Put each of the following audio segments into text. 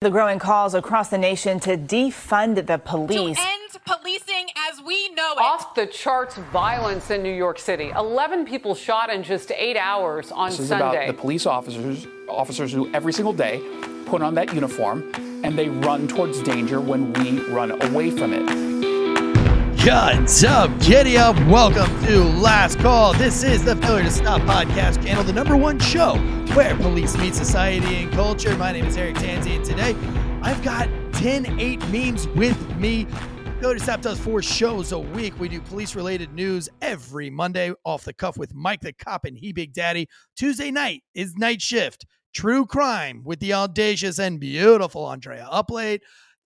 The growing calls across the nation to defund the police. To end policing as we know it. Off the charts violence in New York City. 11 people shot in just eight hours on this is Sunday. about the police officers, officers who every single day put on that uniform and they run towards danger when we run away from it. What's up? Giddy up. Welcome to Last Call. This is the Failure to Stop podcast channel, the number one show where police meet society and culture. My name is Eric Tanzi, and today I've got 10 8 memes with me. Failure to Stop does four shows a week. We do police related news every Monday off the cuff with Mike the Cop and He Big Daddy. Tuesday night is Night Shift, True Crime with the audacious and beautiful Andrea Uplate.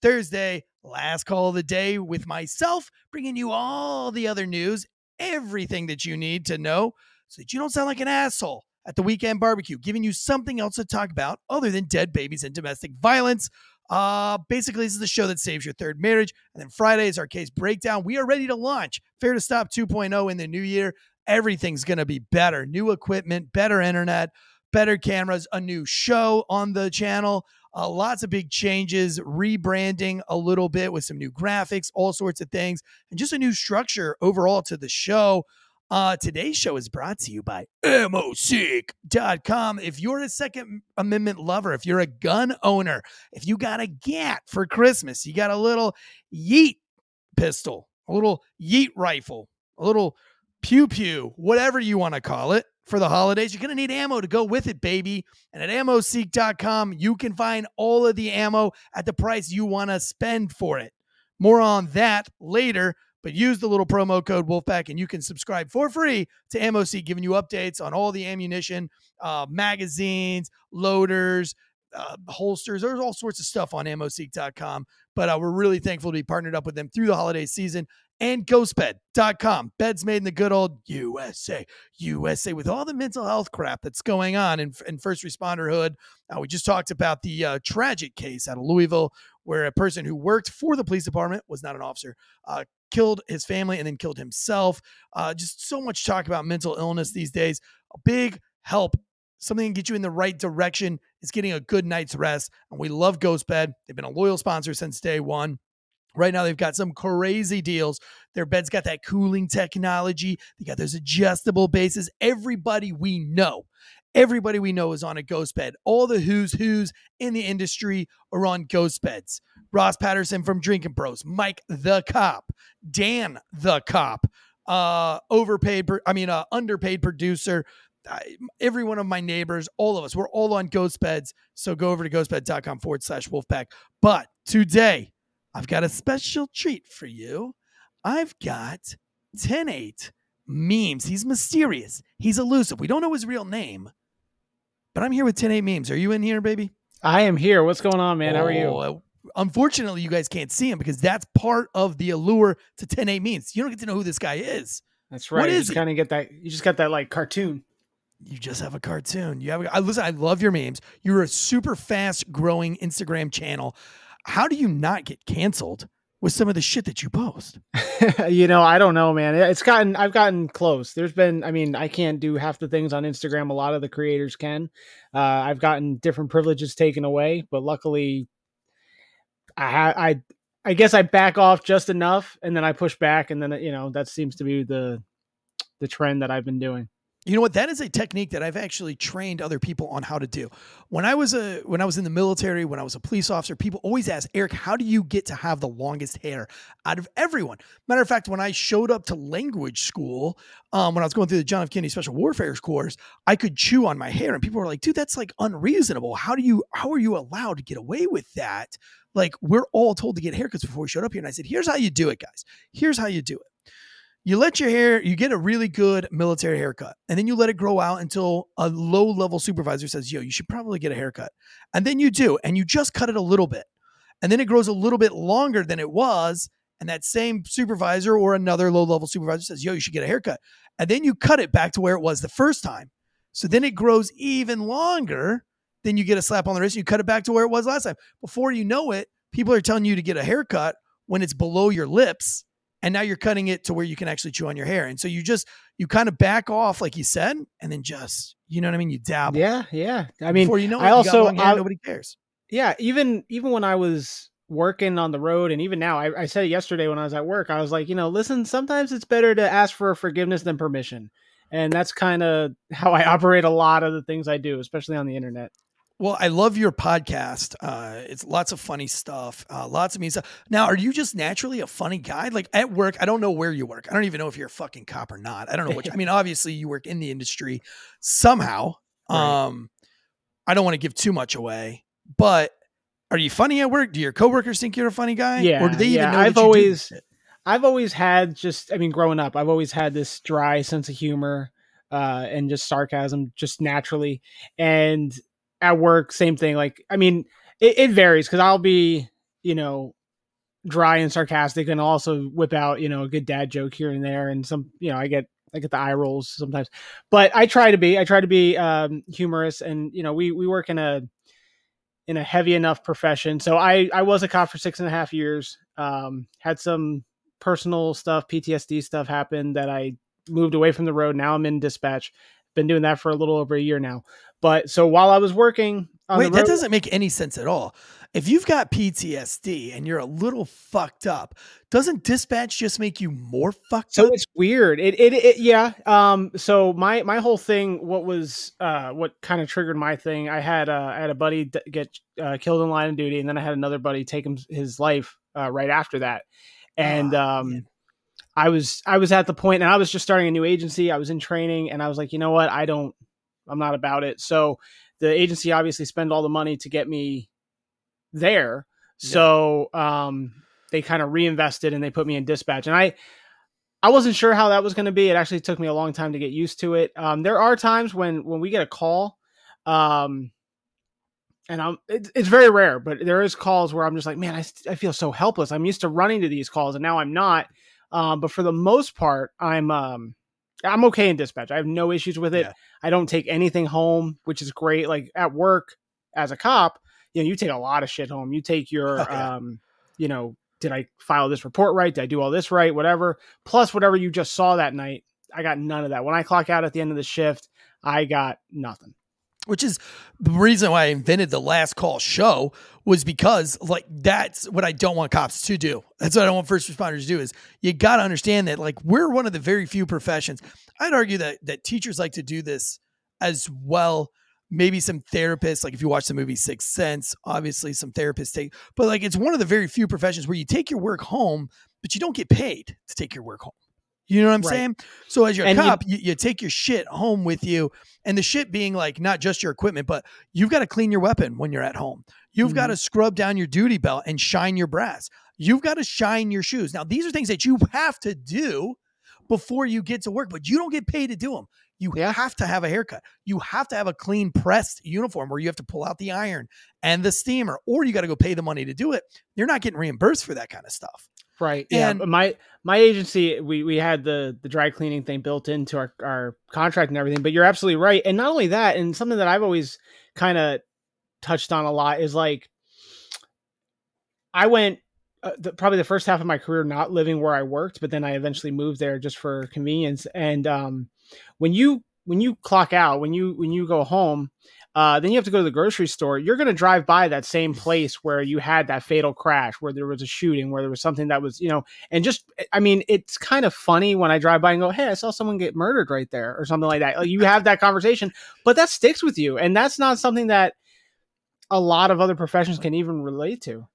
Thursday, last call of the day with myself, bringing you all the other news, everything that you need to know so that you don't sound like an asshole at the weekend barbecue, giving you something else to talk about other than dead babies and domestic violence. Uh, basically, this is the show that saves your third marriage. And then Friday is our case breakdown. We are ready to launch Failure to Stop 2.0 in the new year. Everything's going to be better. New equipment, better internet, better cameras, a new show on the channel. Uh, lots of big changes, rebranding a little bit with some new graphics, all sorts of things, and just a new structure overall to the show. Uh, today's show is brought to you by AmmoSeek.com. If you're a Second Amendment lover, if you're a gun owner, if you got a GAT for Christmas, you got a little yeet pistol, a little yeet rifle, a little pew pew, whatever you want to call it for the holidays. You're going to need ammo to go with it, baby. And at ammoseek.com, you can find all of the ammo at the price you want to spend for it. More on that later, but use the little promo code Wolfpack and you can subscribe for free to AmmoSeek, giving you updates on all the ammunition, uh, magazines, loaders, uh, holsters. There's all sorts of stuff on ammoseek.com. But uh, we're really thankful to be partnered up with them through the holiday season and ghostbed.com. Beds made in the good old USA, USA, with all the mental health crap that's going on in, in first responderhood. Uh, we just talked about the uh, tragic case out of Louisville where a person who worked for the police department was not an officer. Uh, killed his family and then killed himself. Uh, just so much talk about mental illness these days. A big help something to get you in the right direction is getting a good night's rest. And we love Ghost Bed. They've been a loyal sponsor since day one. Right now, they've got some crazy deals. Their bed's got that cooling technology. They got those adjustable bases. Everybody we know, everybody we know is on a ghost bed. All the who's who's in the industry are on ghost beds. Ross Patterson from Drinking Bros, Mike the Cop, Dan the Cop, uh, overpaid, I mean, uh, underpaid producer. I, every one of my neighbors, all of us, we're all on ghost beds. So go over to ghostbed.com forward slash wolfpack. But today, I've got a special treat for you. I've got 10 8 memes. He's mysterious, he's elusive. We don't know his real name, but I'm here with 10 8 memes. Are you in here, baby? I am here. What's going on, man? How are you? Oh, unfortunately, you guys can't see him because that's part of the allure to 10 8 memes. You don't get to know who this guy is. That's right. What you is just kind of get that. You just got that like cartoon. You just have a cartoon. You have. A, I listen. I love your memes. You're a super fast growing Instagram channel. How do you not get canceled with some of the shit that you post? you know, I don't know, man. It's gotten. I've gotten close. There's been. I mean, I can't do half the things on Instagram. A lot of the creators can. Uh, I've gotten different privileges taken away, but luckily, I I I guess I back off just enough, and then I push back, and then you know that seems to be the the trend that I've been doing. You know what? That is a technique that I've actually trained other people on how to do. When I was a when I was in the military, when I was a police officer, people always ask, Eric, how do you get to have the longest hair out of everyone? Matter of fact, when I showed up to language school, um, when I was going through the John F. Kennedy Special Warfare course, I could chew on my hair, and people were like, "Dude, that's like unreasonable. How do you how are you allowed to get away with that?" Like we're all told to get haircuts before we showed up here, and I said, "Here's how you do it, guys. Here's how you do it." You let your hair, you get a really good military haircut, and then you let it grow out until a low level supervisor says, Yo, you should probably get a haircut. And then you do, and you just cut it a little bit. And then it grows a little bit longer than it was. And that same supervisor or another low level supervisor says, Yo, you should get a haircut. And then you cut it back to where it was the first time. So then it grows even longer. Then you get a slap on the wrist and you cut it back to where it was last time. Before you know it, people are telling you to get a haircut when it's below your lips and now you're cutting it to where you can actually chew on your hair. And so you just you kind of back off, like you said, and then just you know what I mean. You dabble. Yeah, yeah. I mean, before you know it, I also hair, I- nobody cares. Yeah, even even when I was working on the road, and even now, I, I said it yesterday when I was at work. I was like, you know, listen, sometimes it's better to ask for forgiveness than permission, and that's kind of how I operate a lot of the things I do, especially on the internet. Well, I love your podcast. Uh, it's lots of funny stuff, uh, lots of me stuff. Now, are you just naturally a funny guy? Like at work, I don't know where you work. I don't even know if you're a fucking cop or not. I don't know which. I mean, obviously, you work in the industry somehow. Right. Um, I don't want to give too much away, but are you funny at work? Do your coworkers think you're a funny guy? Yeah, or do they even know? I've that you do always-? I've always had just, I mean, growing up, I've always had this dry sense of humor uh, and just sarcasm just naturally. And at work, same thing. Like, I mean, it, it varies because I'll be, you know, dry and sarcastic and also whip out, you know, a good dad joke here and there. And some, you know, I get, I get the eye rolls sometimes, but I try to be, I try to be um, humorous. And, you know, we, we work in a, in a heavy enough profession. So I, I was a cop for six and a half years. Um, had some personal stuff, PTSD stuff happen that I moved away from the road. Now I'm in dispatch. Been doing that for a little over a year now. But so while I was working on Wait, the that doesn't make any sense at all. If you've got PTSD and you're a little fucked up, doesn't dispatch just make you more fucked so up? it's weird. It, it it yeah. Um so my my whole thing what was uh what kind of triggered my thing, I had uh I had a buddy d- get uh, killed in line of duty and then I had another buddy take him his life uh, right after that. And Ah, um man. I was I was at the point and I was just starting a new agency. I was in training and I was like, you know what? I don't I'm not about it. So the agency obviously spent all the money to get me there. So um they kind of reinvested and they put me in dispatch. And I I wasn't sure how that was going to be. It actually took me a long time to get used to it. Um there are times when when we get a call um and I'm it's, it's very rare, but there is calls where I'm just like, man, I, I feel so helpless. I'm used to running to these calls and now I'm not. Um, but for the most part, I'm um, I'm okay in dispatch. I have no issues with it. Yeah. I don't take anything home, which is great. Like at work as a cop, you know, you take a lot of shit home. You take your Oh, yeah. um, you know, did I file this report right? Did I do all this right? Whatever. Plus whatever you just saw that night. I got none of that. When I clock out at the end of the shift, I got nothing. Which is the reason why I invented the last call show was because like that's what I don't want cops to do. That's what I don't want first responders to do is you got to understand that like we're one of the very few professions. I'd argue that that teachers like to do this as well. Maybe some therapists, like if you watch the movie Sixth Sense, obviously some therapists take, but like it's one of the very few professions where you take your work home, but you don't get paid to take your work home. You know what I'm Right. saying? So as your And cop, you, you take your shit home with you, and the shit being like not just your equipment, but you've got to clean your weapon when you're at home. You've got to mm-hmm. scrub down your duty belt and shine your brass. You've got to shine your shoes. Now, these are things that you have to do before you get to work, but you don't get paid to do them. You Yeah. have to have a haircut. You have to have a clean pressed uniform where you have to pull out the iron and the steamer, or you got to go pay the money to do it. You're not getting reimbursed for that kind of stuff. Right. Yeah. And- but my my agency, we we had the the dry cleaning thing built into our our contract and everything. But you're absolutely right. And not only that, and something that I've always kind of touched on a lot is like, I went uh, the, probably the first half of my career not living where I worked, but then I eventually moved there just for convenience. And um, when you when you clock out, when you when you go home, uh, then you have to go to the grocery store. You're going to drive by that same place where you had that fatal crash, where there was a shooting, where there was something that was, you know, and just, I mean, it's kind of funny when I drive by and go, "Hey, I saw someone get murdered right there," or something like that. Like you have that conversation, but that sticks with you, and that's not something that a lot of other professions can even relate to.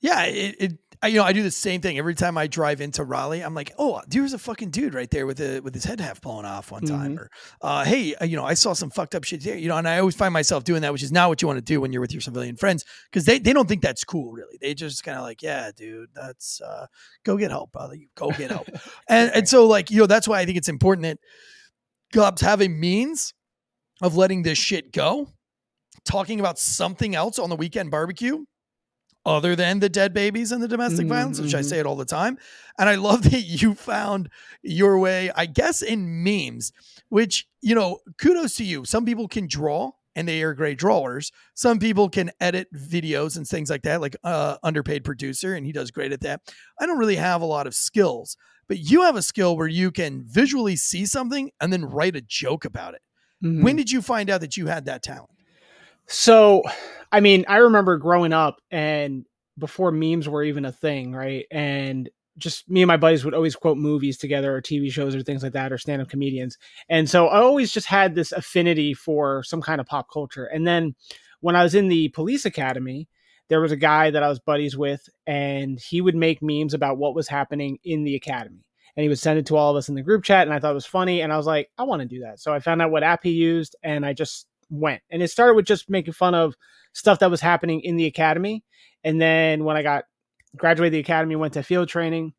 Yeah, it, it I, you know, I do the same thing every time I drive into Raleigh. I'm like, oh, there's a fucking dude right there with a with his head half blown off one time, Mhm. or uh, hey, uh, you know, I saw some fucked up shit there, you know, and I always find myself doing that, which is not what you want to do when you're with your civilian friends because they they don't think that's cool, really. They just kind of like, yeah, dude, that's uh, go get help, brother, you go get help, and and so like you know, that's why I think it's important that cops have a means of letting this shit go, talking about something else on the weekend barbecue other than the dead babies and the domestic Mhm, violence, which I mhm. say it all the time. And I love that you found your way, I guess, in memes, which, you know, kudos to you. Some people can draw and they are great drawers. Some people can edit videos and things like that, like uh underpaid producer, and he does great at that. I don't really have a lot of skills, but you have a skill where you can visually see something and then write a joke about it. Mm-hmm. When did you find out that you had that talent? So, I mean, I remember growing up and before memes were even a thing, right? And just me and my buddies would always quote movies together or TV shows or things like that or stand up comedians. And so I always just had this affinity for some kind of pop culture. And then when I was in the police academy, there was a guy that I was buddies with, and he would make memes about what was happening in the academy. And he would send it to all of us in the group chat. And I thought it was funny. And I was like, I want to do that. So I found out what app he used and I just went. And it started with just making fun of stuff that was happening in the academy. And then when I got graduated the academy, went to field training,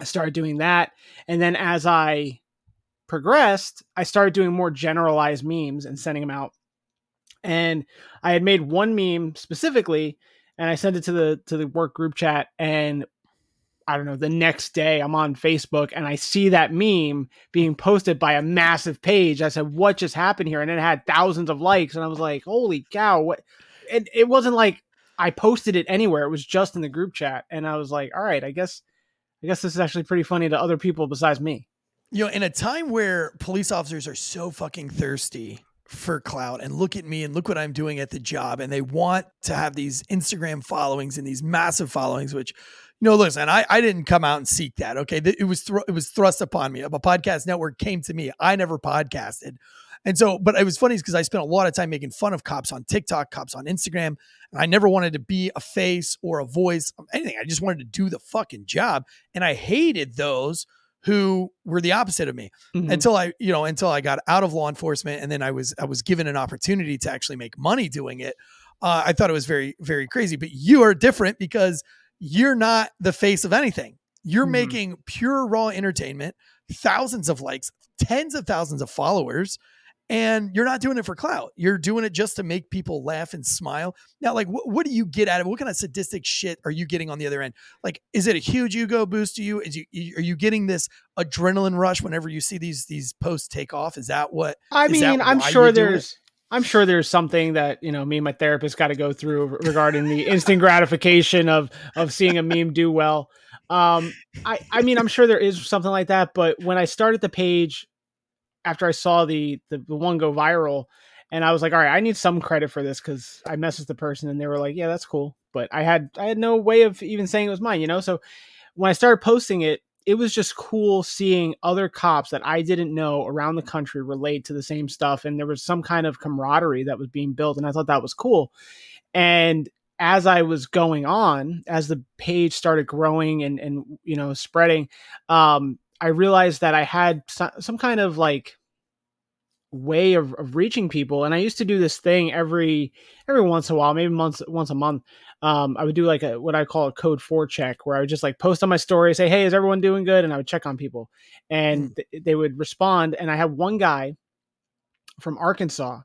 I started doing that. And then as I progressed, I started doing more generalized memes and sending them out. And I had made one meme specifically and I sent it to the to the work group chat and I don't know, the next day I'm on Facebook and I see that meme being posted by a massive page. I said, What just happened here? And it had thousands of likes. And I was like, Holy cow, what and it wasn't like I posted it anywhere. It was just in the group chat. And I was like, All right, I guess I guess this is actually pretty funny to other people besides me. You know, in a time where police officers are so fucking thirsty for clout and look at me and look what I'm doing at the job and they want to have these Instagram followings and these massive followings which know listen I, I didn't come out and seek that okay it was thr- it was thrust upon me a podcast network came to me I never podcasted and so but it was funny because I spent a lot of time making fun of cops on TikTok cops on Instagram and I never wanted to be a face or a voice or anything I just wanted to do the fucking job and I hated those who were the opposite of me mm-hmm. until I, you know, until I got out of law enforcement and then I was I was given an opportunity to actually make money doing it. Uh, I thought it was very very crazy. But you are different because you're not the face of anything. You're mm-hmm. making pure raw entertainment, thousands of likes, tens of thousands of followers, and you're not doing it for clout. You're doing it just to make people laugh and smile. Now, like, wh- what do you get out of it? What kind of sadistic shit are you getting on the other end? Like, is it a huge ego boost to you? Is you are you getting this adrenaline rush whenever you see these these posts take off? Is that what? I mean, I'm sure there's. I'm sure there's something that you know me and my therapist got to go through regarding the instant gratification of of seeing a meme do well. Um, I I mean I'm sure there is something like that, but when I started the page, after I saw the, the, the one go viral, and I was like, all right, I need some credit for this because I messaged the person and they were like, yeah, that's cool. But I had I had no way of even saying it was mine, you know. So when I started posting it, it was just cool seeing other cops that I didn't know around the country relate to the same stuff, and there was some kind of camaraderie that was being built, and I thought that was cool. And as I was going on, as the page started growing and and you know spreading, um, I realized that I had some, some kind of like way of, of reaching people and i used to do this thing every every once in a while maybe once once a month um, i would do like a what i call a code four check where i would just like post on my story say hey is everyone doing good? and i would check on people. And mm. th- they would respond and i had one guy from arkansas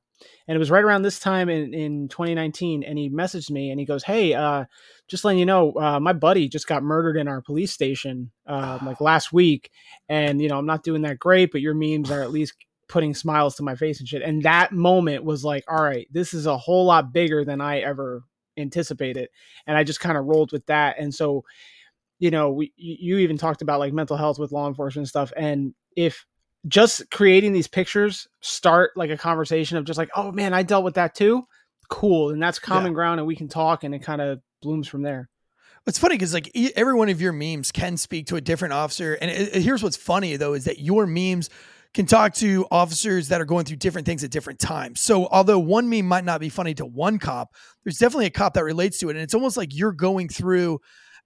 and it was right around this time in, in 2019 and he messaged me and he goes hey uh, just letting you know uh, my buddy just got murdered in our police station uh, like last week and you know i'm not doing that great but your memes are at least putting smiles to my face and shit. And that moment was like all right this is a whole lot bigger than i ever anticipated and i just kind of rolled with that and so you know we, you even talked about like mental health with law enforcement stuff and if just creating these pictures start like a conversation of just like, oh man, I dealt with that too. Cool. And that's common yeah. ground and we can talk and it kind of blooms from there. It's funny because like every one of your memes can speak to a different officer. And it, it, here's what's funny though is that your memes can talk to officers that are going through different things at different times. So although one meme might not be funny to one cop, there's definitely a cop that relates to it. And it's almost like you're going through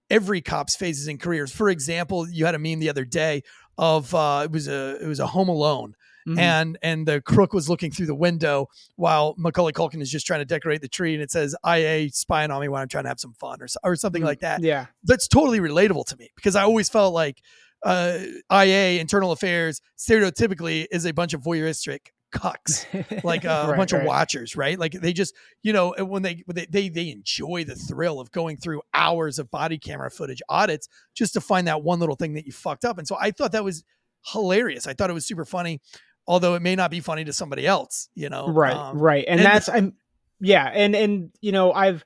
every cop's phases in careers. For example, you had a meme the other day of uh, it was a it was a Home Alone. Mm-hmm. And and the crook was looking through the window while Macaulay Culkin is just trying to decorate the tree, and it says "IA spying on me when I'm trying to have some fun" or or something mm-hmm. like that. Yeah, that's totally relatable to me because I always felt like uh, IA Internal Affairs stereotypically is a bunch of voyeuristic cucks, like uh, right, a bunch right. of watchers, right? Like they just, you know, when they, when they they they enjoy the thrill of going through hours of body camera footage audits just to find that one little thing that you fucked up. And so I thought that was hilarious. I thought it was super funny, although it may not be funny to somebody else, you know. Right, um, right, and, and that's I'm yeah, and and you know I've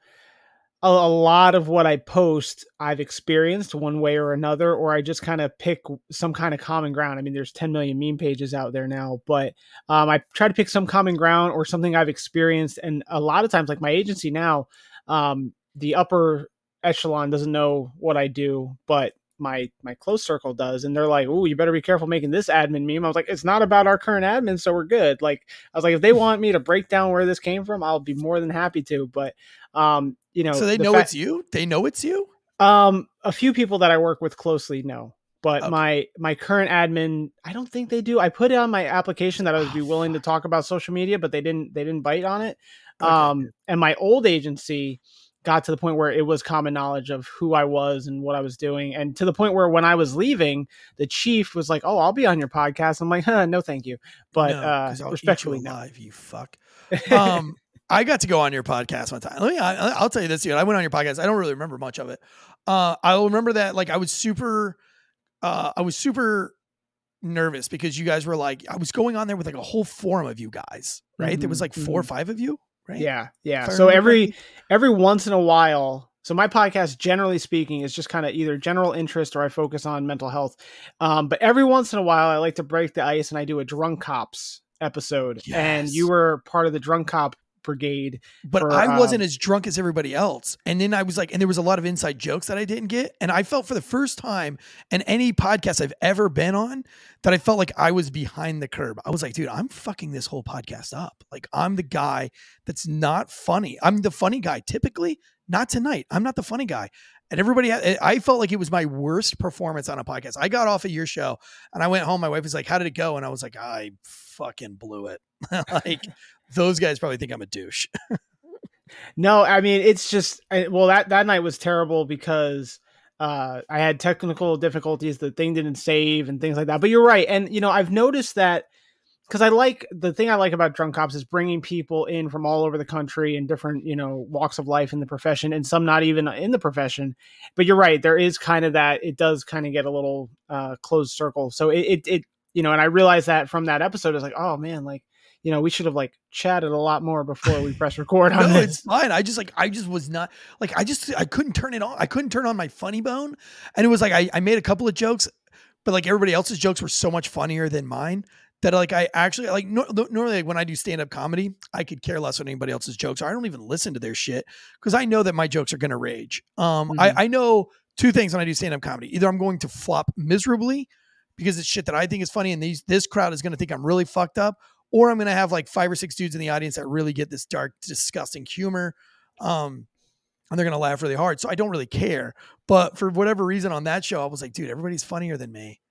a, a lot of what I post, I've experienced one way or another, or I just kind of pick some kind of common ground. I mean, there's 10 million meme pages out there now, but um, I try to pick some common ground or something I've experienced. And a lot of times, like my agency now, um, the upper echelon doesn't know what I do, but my my close circle does and they're like oh you better be careful making this admin meme i was like it's not about our current admin so we're good like i was like if they want me to break down where this came from i'll be more than happy to but um you know So they the know fa- it's you. They know it's you. um a few people that i work with closely know but Okay. my my current admin i don't think they do i put it on my application that i would be Oh, willing to talk about social media but they didn't they didn't bite on it Okay. um and my old agency got to the point where it was common knowledge of who I was and what I was doing and to the point where when I was leaving the chief was like oh I'll be on your podcast I'm like huh, no thank you but No, uh I'll eat you respectfully no you fuck. Um, I got to go on your podcast one time. Let me. I, I'll tell you this, dude. I went on your podcast. I don't really remember much of it. Uh, I'll remember that like I was super. Uh, I was super nervous because you guys were like I was going on there with like a whole forum of you guys, right? There was Mhm, like four or mhm. five of you, right? yeah yeah. If so every every once in a while so my podcast generally speaking is just kind of either general interest or i focus on mental health. Um, but every once in a while i like to break the ice and i do a drunk cops episode. And you were part of the drunk cop brigade but for, I wasn't um, as drunk as everybody else. And then I was like, and there was a lot of inside jokes that I didn't get. And I felt for the first time in any podcast I've ever been on that I felt like I was behind the curb. I was like, dude, I'm fucking this whole podcast up. Like, I'm the guy that's not funny. I'm the funny guy typically, not tonight. I'm not the funny guy. And everybody, I felt like it was my worst performance on a podcast. I got off of your show and I went home. My wife was like, How did it go? And I was like, I fucking blew it. like, those guys probably think I'm a douche. No, I mean it's just well that that night was terrible because uh I had technical difficulties. The thing didn't save and things like that. But you're right, and you know I've noticed that because I like the thing I like about drunk cops is bringing people in from all over the country and different you know walks of life in the profession, and some not even in the profession. But you're right, there is kind of that. It does kind of get a little uh closed circle. So it it, it you know, and I realized that from that episode, it's like oh man, like you know we should have like chatted a lot more before we press record on no, this. it's fine. I just like I just was not like I just I couldn't turn it on. I couldn't turn on my funny bone, and it was like I, I made a couple of jokes, but like everybody else's jokes were so much funnier than mine that like I actually like nor- normally like, when I do stand up comedy, I could care less what anybody else's jokes are. I don't even listen to their shit because I know that my jokes are gonna rage. Um, Mhm. I I know two things when I do stand up comedy. Either I'm going to flop miserably because it's shit that I think is funny, and these this crowd is gonna think I'm really fucked up, or I'm gonna have like five or six dudes in the audience that really get this dark, disgusting humor. Um, and they're gonna laugh really hard. So I don't really care. But for whatever reason on that show, I was like, dude, everybody's funnier than me.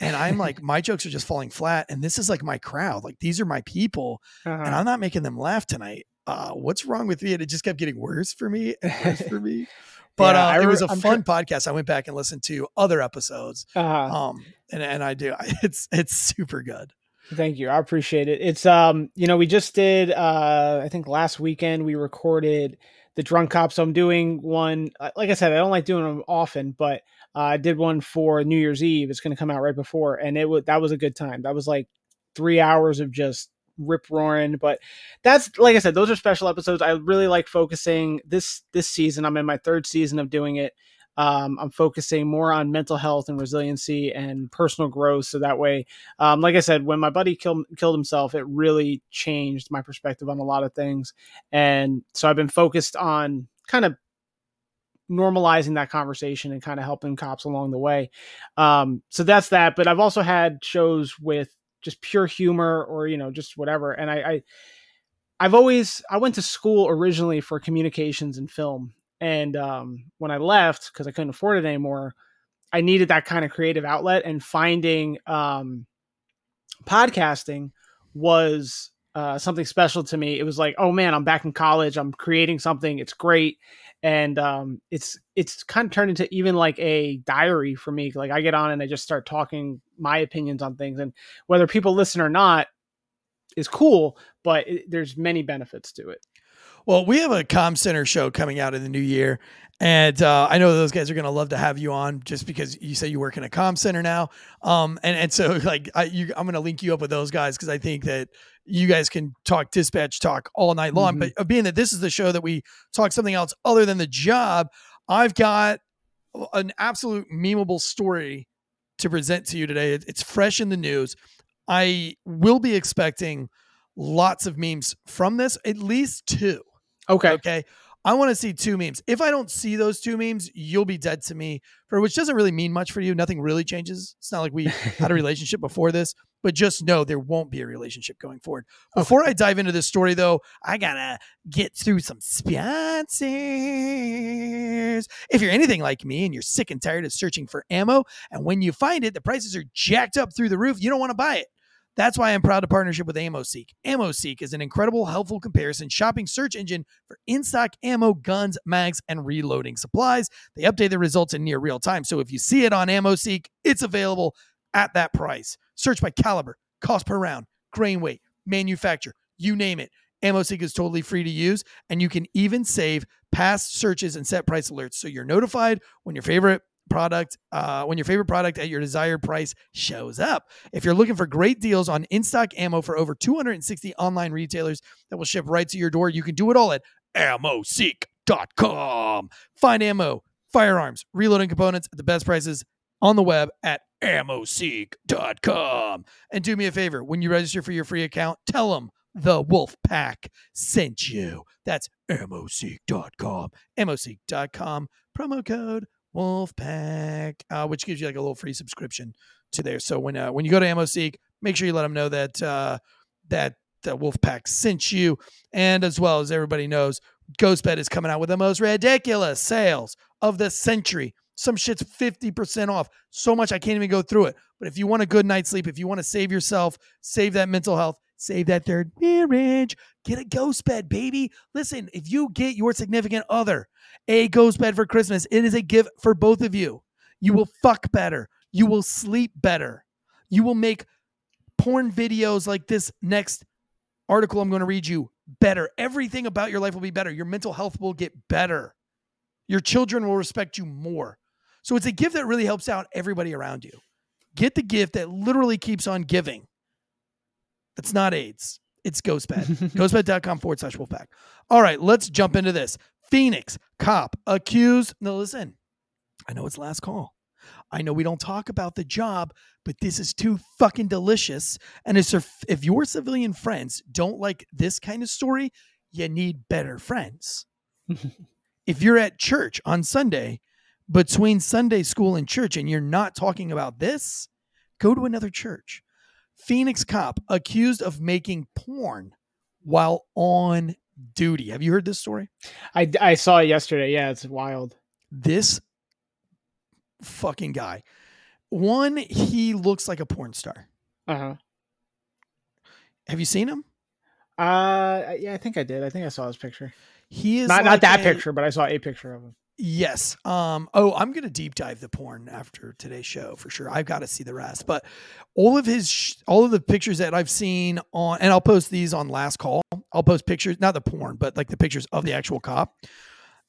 And I'm like, my jokes are just falling flat. And this is like my crowd. Like these are my people. Uh-huh. And I'm not making them laugh tonight. Uh, what's wrong with me? And it just kept getting worse for me and worse for me. But Yeah, uh, I it was a I'm fun podcast. I went back and listened to other episodes. uh-huh. Um, and, and I do. It's it's super good. Thank you. I appreciate it. It's um, you know, we just did uh I think last weekend we recorded the drunk cop. So I'm doing one uh, like I said, I don't like doing them often, but uh, I did one for New Year's Eve. It's gonna come out right before, and it was that was a good time. That was like three hours of just rip roaring. But that's like I said, those are special episodes. I really like focusing this this season. I'm in my third season of doing it. Um, I'm focusing more on mental health and resiliency and personal growth. So that way, um, like I said, when my buddy killed killed himself, it really changed my perspective on a lot of things. And so I've been focused on kind of normalizing that conversation and kind of helping cops along the way. Um, so that's that. But I've also had shows with just pure humor or you know just whatever. And I, I I've always I went to school originally for communications and film, and um, when I left because I couldn't afford it anymore, I needed that kind of creative outlet. And finding um, podcasting was uh, something special to me. It was like, oh man, I'm back in college. I'm creating something. It's great, and um, it's it's kind of turned into even like a diary for me. Like I get on and I just start talking my opinions on things, and whether people listen or not is cool. But it, there's many benefits to it. Well, we have a com center show coming out in the new year. And uh, I know those guys are going to love to have you on just because you say you work in a com center now. Um, and, and so like I, you, I'm going to link you up with those guys because I think that you guys can talk dispatch talk all night long. Mhm. But being that this is the show that we talk something else other than the job, I've got an absolute memeable story to present to you today. It- It's fresh in the news. I will be expecting lots of memes from this, at least two. Okay. Okay. I want to see two memes. If I don't see those two memes, you'll be dead to me. For which doesn't really mean much for you. Nothing really changes. It's not like we had a relationship before this, but just know there won't be a relationship going forward. Before I dive into this story, though, I gotta get through some sponsors. If you're anything like me and you're sick and tired of searching for ammo, and when you find it, the prices are jacked up through the roof, you don't want to buy it. That's why I'm proud to partnership with AmmoSeek. AmmoSeek is an incredible, helpful comparison shopping search engine for in stock ammo, guns, mags, and reloading supplies. They update the results in near real time. So if you see it on AmmoSeek, it's available at that price. Search by caliber, cost per round, grain weight, manufacturer, you name it. AmmoSeek is totally free to use, and you can even save past searches and set price alerts so you're notified when your favorite product uh, when your favorite product at your desired price shows up. If you're looking for great deals on in-stock ammo for over 260 online retailers that will ship right to your door you can do it all at ammoseek.com find ammo firearms reloading components at the best prices on the web at ammoseek.com and do me a favor when you register for your free account tell them the wolf pack sent you. That's ammoseek.com ammoseek.com promo code Wolfpack, uh, which gives you like a little free subscription to there. So when uh, when you go to AmmoSeek, make sure you let them know that uh, that uh, Wolfpack sent you. And as well as everybody knows, GhostBed is coming out with the most ridiculous sales of the century. Some shit's 50% off. So much I can't even go through it. But if you want a good night's sleep, if you want to save yourself, save that mental health, save that third marriage, get a ghost bed, baby. Listen, if you get your significant other a ghost bed for Christmas, it is a gift for both of you. You will fuck better. You will sleep better. You will make porn videos like this next article I'm going to read you better. Everything about your life will be better. Your mental health will get better. Your children will respect you more. So it's a gift that really helps out everybody around you. Get the gift that literally keeps on giving. That's not AIDS. It's GhostBed. GhostBed.com forward slash Wolfpack. All right, let's jump into this. Phoenix cop accused. No, listen, I know it's last call. I know we don't talk about the job, but this is too fucking delicious. And if your civilian friends don't like this kind of story, you need better friends. if you're at church on Sunday, between Sunday school and church, and you're not talking about this, go to another church. Phoenix cop accused of making porn while on duty. Have you heard this story? I, I saw it yesterday. Yeah, it's wild. This fucking guy. One, he looks like a porn star. Uh huh. Have you seen him? Uh, yeah, I think I did. I think I saw his picture. He is Not like not that a- picture, but I saw a picture of him. Yes. Um. Oh, I'm gonna deep dive the porn after today's show for sure. I've got to see the rest. But all of his, sh- all of the pictures that I've seen on, and I'll post these on last call. I'll post pictures, not the porn, but like the pictures of the actual cop.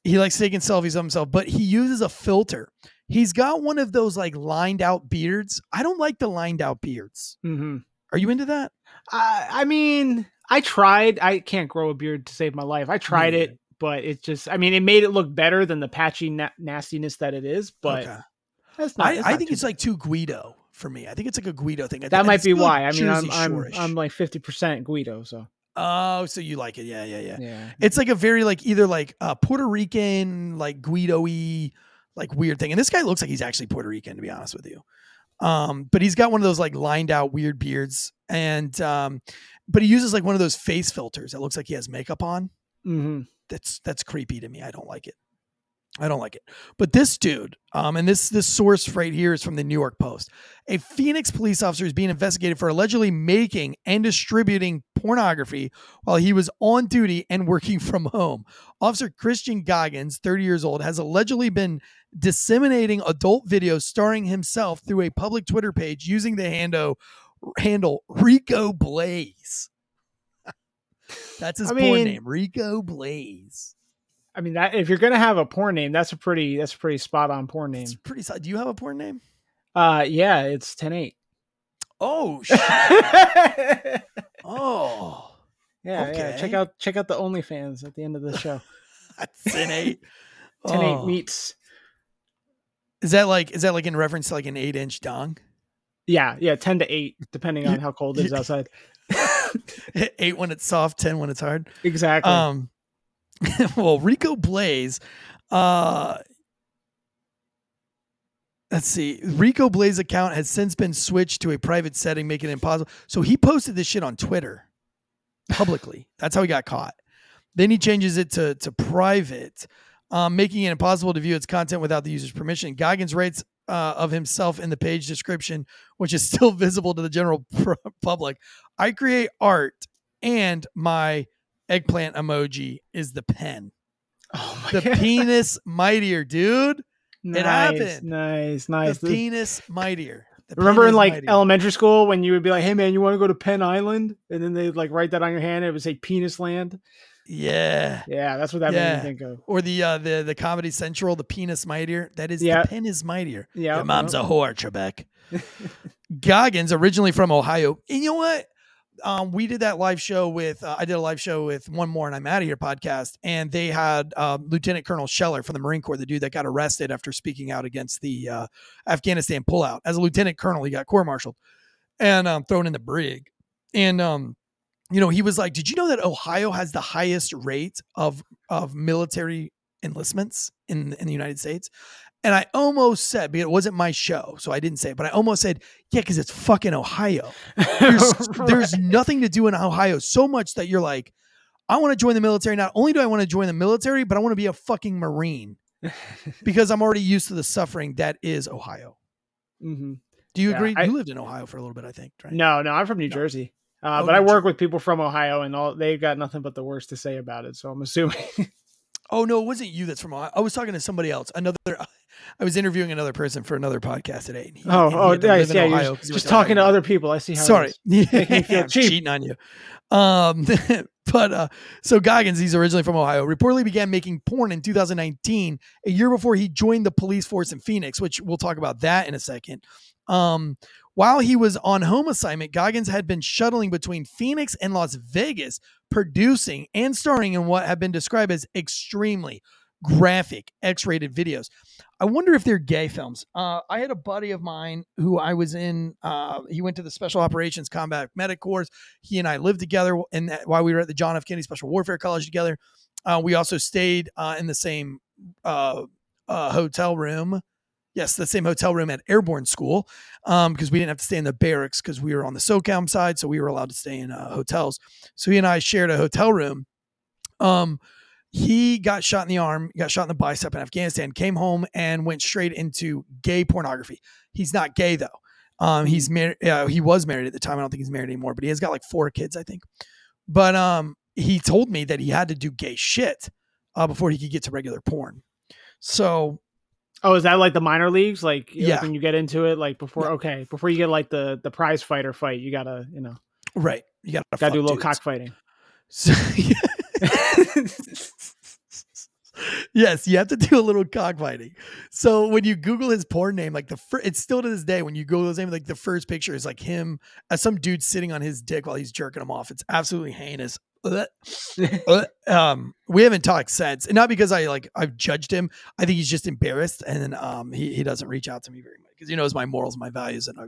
He likes taking selfies of himself, but he uses a filter. He's got one of those like lined out beards. I don't like the lined out beards. Mm-hmm. Are you into that? I, I mean, I tried. I can't grow a beard to save my life. I tried neither. it, but it just, I mean, it made it look better than the patchy na- nastiness that it is. But Okay. that's not. I, it's I not think it's like too Guido for me. I think it's like a Guido thing. I that might be why. I mean, I'm I'm, I'm like fifty percent Guido, so Oh, so you like it? Yeah, yeah, yeah. yeah. It's like a very like either like uh, Puerto Rican, like Guido-y, like weird thing. And this guy looks like he's actually Puerto Rican, to be honest with you. Um, but he's got one of those like lined out weird beards, and um, but he uses like one of those face filters that looks like he has makeup on. hmm That's that's creepy to me. I don't like it. I don't like it. But this dude, um, and this this source right here is from the New York Post. A Phoenix police officer is being investigated for allegedly making and distributing pornography while he was on duty and working from home. Officer Christian Goggins, 30 years old, has allegedly been disseminating adult videos starring himself through a public Twitter page using the handle handle Rico Blaze. That's his I porn mean- name, Rico Blaze. I mean, that if you're gonna have a porn name, that's a pretty that's a pretty spot on porn name. It's pretty. Do you have a porn name? Uh, yeah, it's ten eight. Oh shit. oh. yeah. Okay. Check out check out the OnlyFans at the end of the show. An eight. Ten eight Oh. meets. Is that like is that like in reference to like an eight inch dong? Yeah, yeah, ten to eight, depending on how cold it is outside. eight when it's soft, ten when it's hard. Exactly. Um, well, Rico Blaze, uh, let's see. Rico Blaze account has since been switched to a private setting, making it impossible. So he posted this shit on Twitter publicly. That's how he got caught. Then he changes it to to private, um, making it impossible to view its content without the user's permission. Goggins writes uh, of himself in the page description, which is still visible to the general public. I create art, and my eggplant emoji is the pen. oh my The God. penis mightier, dude. nice, happened. Nice, nice. The penis mightier. The Remember in like mightier. elementary school when you would be like, "Hey man, you want to go to Penn Island?" and then they'd like write that on your hand. And it would say "Penis Land." Yeah. Yeah, that's what that Yeah. made me think of. Or the uh the the Comedy Central, the penis mightier. That is Yeah. the pen is mightier. Yeah, Your mom's yeah. a whore, Trebek. Goggins, originally from Ohio. And you know what? Um, we did that live show with uh, I did a live show with one more and I'm out of here podcast, and they had um, Lieutenant Colonel Scheller from the Marine Corps, the dude that got arrested after speaking out against the uh, Afghanistan pullout. As a lieutenant colonel, he got court-martialed and um, thrown in the brig. And um, you know, he was like, "Did you know that Ohio has the highest rate of of military enlistments in in the United States?" And I almost said, but it wasn't my show, so I didn't say it, but I almost said, "Yeah, because it's fucking Ohio." There's there's nothing to do in Ohio so much that you're like, I want to join the military. Not only do I want to join the military, but I want to be a fucking Marine because I'm already used to the suffering that is Ohio. hmm Do you Yeah, agree? I- you lived in Ohio for a little bit, I think, right? No, no, I'm from New No. Jersey, uh, Oh, but I work with people from Ohio, and all they've got nothing but the worst to say about it. So I'm assuming. Oh no, it wasn't you that's from Ohio. I was talking to somebody else. Another I was interviewing another person for another podcast today. and he- oh, oh, had to nice. Yeah, Ohio you're 'cause just talking to other people. I see how. Sorry, is. Feel I'm cheap. cheating on you. Um, but uh, so Goggins, he's originally from Ohio. Reportedly began making porn in 2019, a year before he joined the police force in Phoenix, which we'll talk about that in a second. Um, while he was on home assignment, Goggins had been shuttling between Phoenix and Las Vegas, producing and starring in what have been described as extremely graphic X-rated videos. I wonder if they're gay films. Uh, I had a buddy of mine who I was in. Uh, he went to the Special Operations Combat Medic Corps. He and I lived together, and that, while we were at the John F. Kennedy Special Warfare College together, uh, we also stayed uh, in the same uh, uh, hotel room. Yes, the same hotel room at Airborne School, because we didn't have to stay in the barracks because we were on the SOCM side, so we were allowed to stay in uh, hotels. So he and I shared a hotel room. Um, he got shot in the arm, got shot in the bicep in Afghanistan, came home and went straight into gay pornography. He's not gay though. Um, he's married. Uh, he was married at the time. I don't think he's married anymore, but he has got like four kids, I think. But um, he told me that he had to do gay shit uh, before he could get to regular porn. So Oh, is that like the minor leagues? Like, like Yeah. when you get into it, like before. Yeah. Okay, before you get like the the prize fighter fight, you gotta you know right, you got to gotta do a little cockfighting. So, yes, you have to do a little cockfighting. So when you Google his porn name, like the first, it's still to this day when you Google his name, like the first picture is like him as some dude sitting on his dick while he's jerking him off. It's absolutely heinous. Ugh. Ugh. um, we haven't talked since, and not because I like I've judged him. I think he's just embarrassed, and um, he he doesn't reach out to me very much because he knows my morals, my values, and I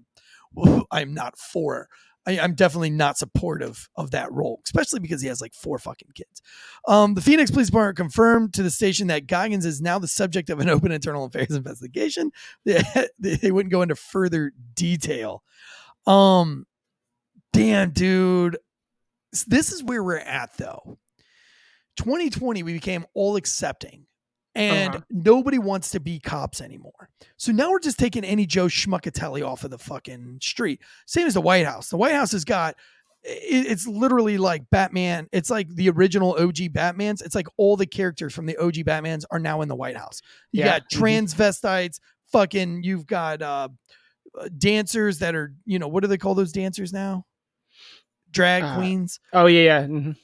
I'm not for. I, I'm definitely not supportive of that role, especially because he has like four fucking kids. Um, the Phoenix Police Department confirmed to the station that Goggins is now the subject of an open internal affairs investigation. They, they wouldn't go into further detail. Um, damn, dude, this is where we're at though. 2020, we became all accepting. And Uh-huh. nobody wants to be cops anymore. So now we're just taking any Joe Schmuckatelli off of the fucking street. Same as the White House. The White House has got it's literally like Batman. It's like the original OG Batmans. It's like all the characters from the OG Batmans are now in the White House. You Yeah. got transvestites, fucking you've got uh uh, dancers that are, you know, what do they call those dancers now? Drag Uh, queens. Oh yeah, yeah. mhm.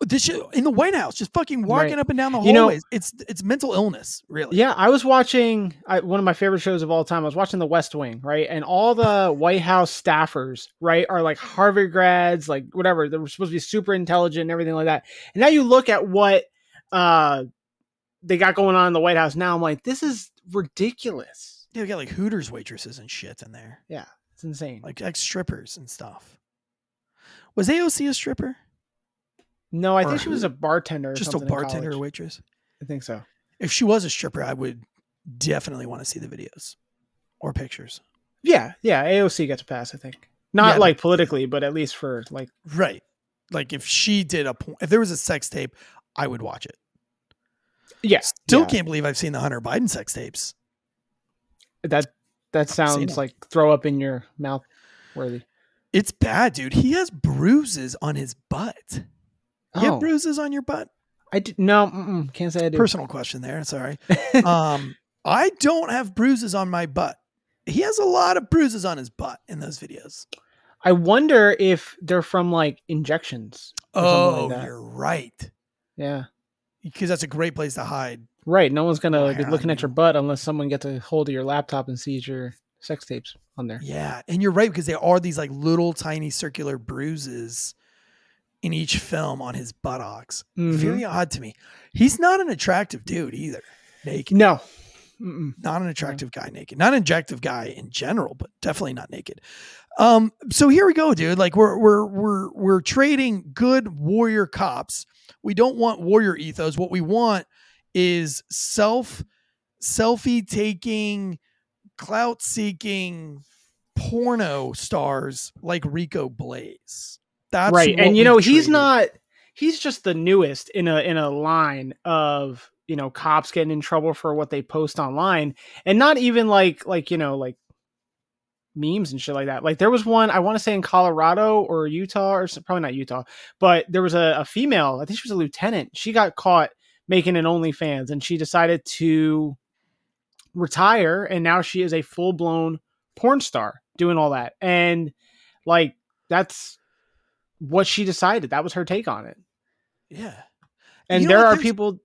This shit in the White House, just fucking walking Right. up and down the You know- hallways. it's it's mental illness, really. Yeah, I was watching I, one of my favorite shows of all time. I was watching The West Wing, right? And all the White House staffers, right, are like Harvard grads, like whatever. They're supposed to be super intelligent and everything like that. And now you look at what uh they got going on in the White House now. I'm like, this is ridiculous. Yeah, we got like Hooters waitresses and shit in there, Yeah, it's insane. like ex strippers and stuff. Was AOC a stripper? No, I think she was a bartender. Or Just a bartender or waitress? I think so. If she was a stripper, I would definitely want to see the videos or pictures. Yeah, yeah. AOC gets a pass, I think. Not Yeah. like politically, but at least for like Right. Like if she did a po- if there was a sex tape, I would watch it. yeah. Still yeah. can't believe I've seen the Hunter Biden sex tapes. That that sounds it. like throw up in your mouth worthy. It's bad, dude. He has bruises on his butt. You Oh, have bruises on your butt? I did, no, can't say I do. Personal question there. Sorry. um, I don't have bruises on my butt. He has a lot of bruises on his butt in those videos. I wonder if they're from like injections. or something Oh, like that. you're right. yeah, Because that's a great place to hide. right. No one's gonna Oh, be looking at your butt unless someone gets a hold of your laptop and sees your sex tapes on there. Yeah, and you're right because there are these like little tiny circular bruises in each film on his buttocks. Mhm. Very odd to me. He's not an attractive dude either. Naked, No, Mm-mm. not an attractive guy naked. Not an attractive guy in general, but definitely not naked. Um, so here we go, dude. Like we're we're we're we're trading good warrior cops. We don't want warrior ethos. What we want is self selfie taking, clout seeking porno stars like Rico Blaze. That's right. And you know he's traded. not. He's just the newest in a in a line of you know cops getting in trouble for what they post online, and not even like like you know like memes and shit like that. Like there was one I want to say in Colorado or Utah or s- probably not Utah, but there was a, a female. I think she was a lieutenant. She got caught making an OnlyFans, and she decided to retire, and now she is a full blown porn star doing all that. And like that's what she decided. That was her take on it. Yeah. And You there are people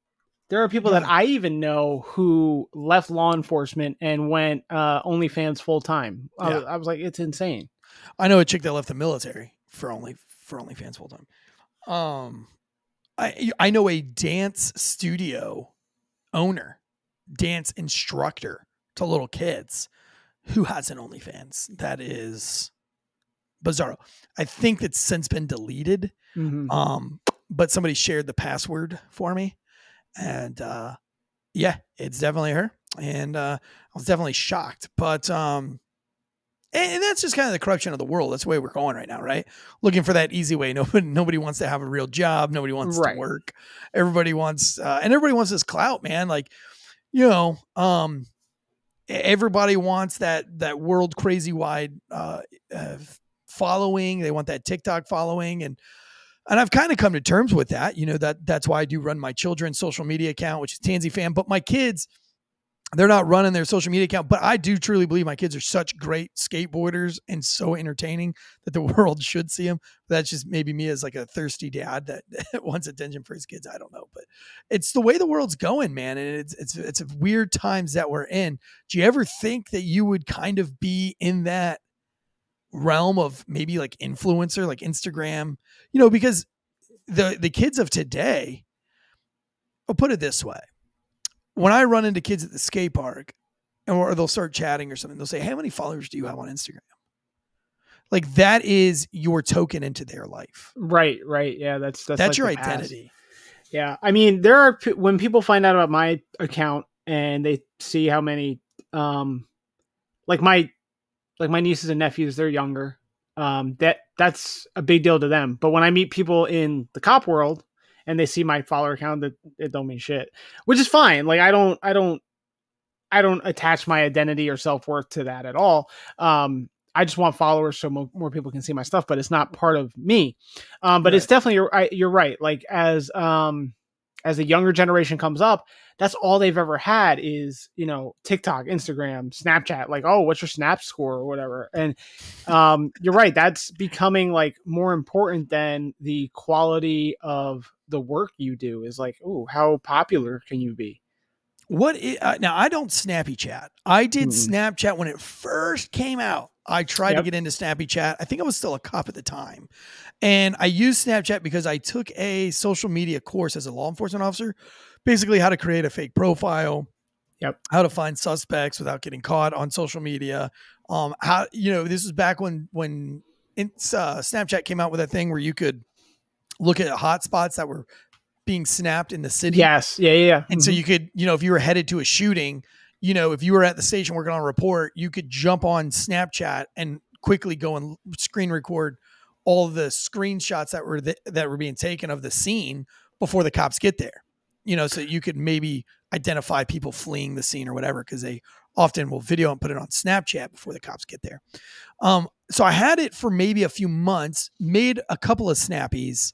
there are people that I even know who left law enforcement and went uh OnlyFans full time. I, Yeah. was- I was like, it's insane. I know a chick that left the military for only for OnlyFans full time. Um, I I know a dance studio owner, dance instructor to little kids, who has an OnlyFans. That is bizarro. I think that's since been deleted. Mhm. Um, but somebody shared the password for me, and uh, yeah, it's definitely her. And uh, I was definitely shocked. But um, and, that's just kind of the corruption of the world. That's the way we're going right now, right? Looking for that easy way. Nobody, nobody wants to have a real job. Nobody wants Right. to work. Everybody wants, uh, and everybody wants this clout, man. Like, you know, um, everybody wants that that world crazy wide uh, uh, following. They want that TikTok following, and and I've kind of come to terms with that. You know that that's why I do run my children's social media account, which is Tansy Fan. But my kids, they're not running their social media account. But I do truly believe my kids are such great skateboarders and so entertaining that the world should see them. That's just maybe me as like a thirsty dad that, that wants attention for his kids. I don't know, but it's the way the world's going, man. And it's it's it's weird times that we're in. Do you ever think that you would kind of be in that realm of maybe like influencer, like Instagram? You know, because the the kids of today, I'll put it this way. When I run into kids at the skate park and or they'll start chatting or something, they'll say, Hey, how many followers do you have on Instagram? Like that is your token into their life. Right, right. Yeah, that's that's, That's, like your the past. identity. Yeah, I mean, there are when people find out about my account and they see how many, um, like my, like my nieces and nephews, they're younger. Um, that that's a big deal to them. But when I meet people in the cop world and they see my follower account, that it don't mean shit, which is fine. Like I don't, I don't, I don't attach my identity or self worth to that at all. Um, I just want followers so mo- more people can see my stuff, but it's not part of me. Um, but it's definitely you're, I, you're right. Like as um, as the younger generation comes up, that's all they've ever had is you know TikTok, Instagram, Snapchat. Like, oh, what's your Snap score or whatever. And um, you're right, that's becoming like more important than the quality of the work you do. Is like, oh, how popular can you be? What uh, now? I don't Snappy Chat. I did Mm. Snapchat when it first came out. I tried to get into Snappy Chat. I think I was still a cop at the time, and I used Snapchat because I took a social media course as a law enforcement officer. Basically, how to create a fake profile. Yep. How to find suspects without getting caught on social media. Um, how you know this was back when when it's, uh, Snapchat came out with a thing where you could look at hotspots that were being snapped in the city. Yes, yeah, yeah. yeah. And so Mhm. you could, you know, if you were headed to a shooting, you know, if you were at the station working on a report, you could jump on Snapchat and quickly go and screen record all the screenshots that were th- that were being taken of the scene before the cops get there. You know, so you could maybe identify people fleeing the scene or whatever because they often will video and put it on Snapchat before the cops get there. Um, so I had it for maybe a few months, made a couple of snappies,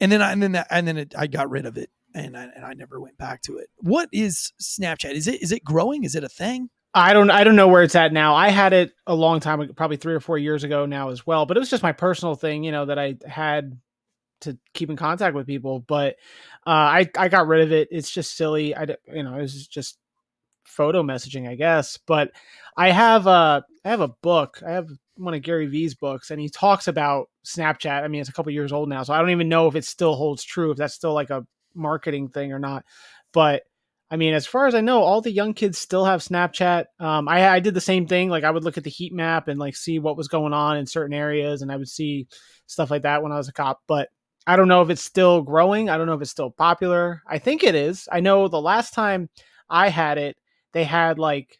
and then I, and then that, and then it, I got rid of it and I, and I never went back to it. What is Snapchat? Is it is it growing? Is it a thing? I don't I don't know where it's at now. I had it a long time ago, probably three or four years ago now as well. But it was just my personal thing, you know, that I had to keep in contact with people. But uh, I I got rid of it. It's just silly. I you know it was just photo messaging, I guess. But I have a I have a book. I have one of Gary Vee's books, and he talks about Snapchat. I mean, it's a couple years old now, so I don't even know if it still holds true. If that's still like a marketing thing or not. But I mean, as far as I know, all the young kids still have Snapchat. Um, I, I did the same thing. Like I would look at the heat map and like see what was going on in certain areas, and I would see stuff like that when I was a cop. But I don't know if it's still growing. I don't know if it's still popular. I think it is. I know the last time I had it, they had like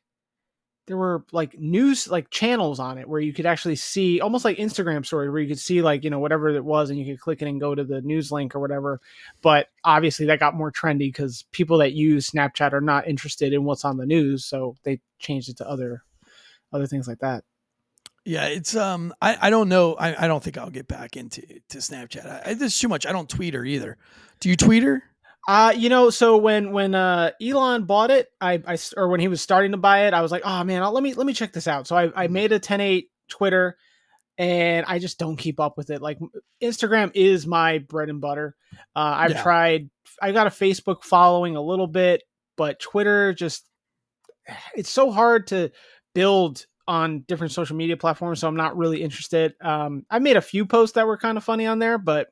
there were like news like channels on it where you could actually see almost like Instagram stories where you could see like you know whatever it was and you could click it and go to the news link or whatever. But obviously that got more trendy because people that use Snapchat are not interested in what's on the news, so they changed it to other other things like that. Yeah, it's um I, I don't know. I, I don't think I'll get back into to Snapchat. I, I, there's too much. I don't tweet Twitter either. Do you tweet Twitter? Uh, you know, so when when uh Elon bought it, I, I or when he was starting to buy it, I was like, oh man, I'll, let me let me check this out. So I I made a 10.8 Twitter, and I just don't keep up with it. Like Instagram is my bread and butter. Uh, I've Yeah. tried. I got a Facebook following a little bit, but Twitter just it's so hard to build on different social media platforms. So I'm not really interested. Um, I made a few posts that were kind of funny on there, but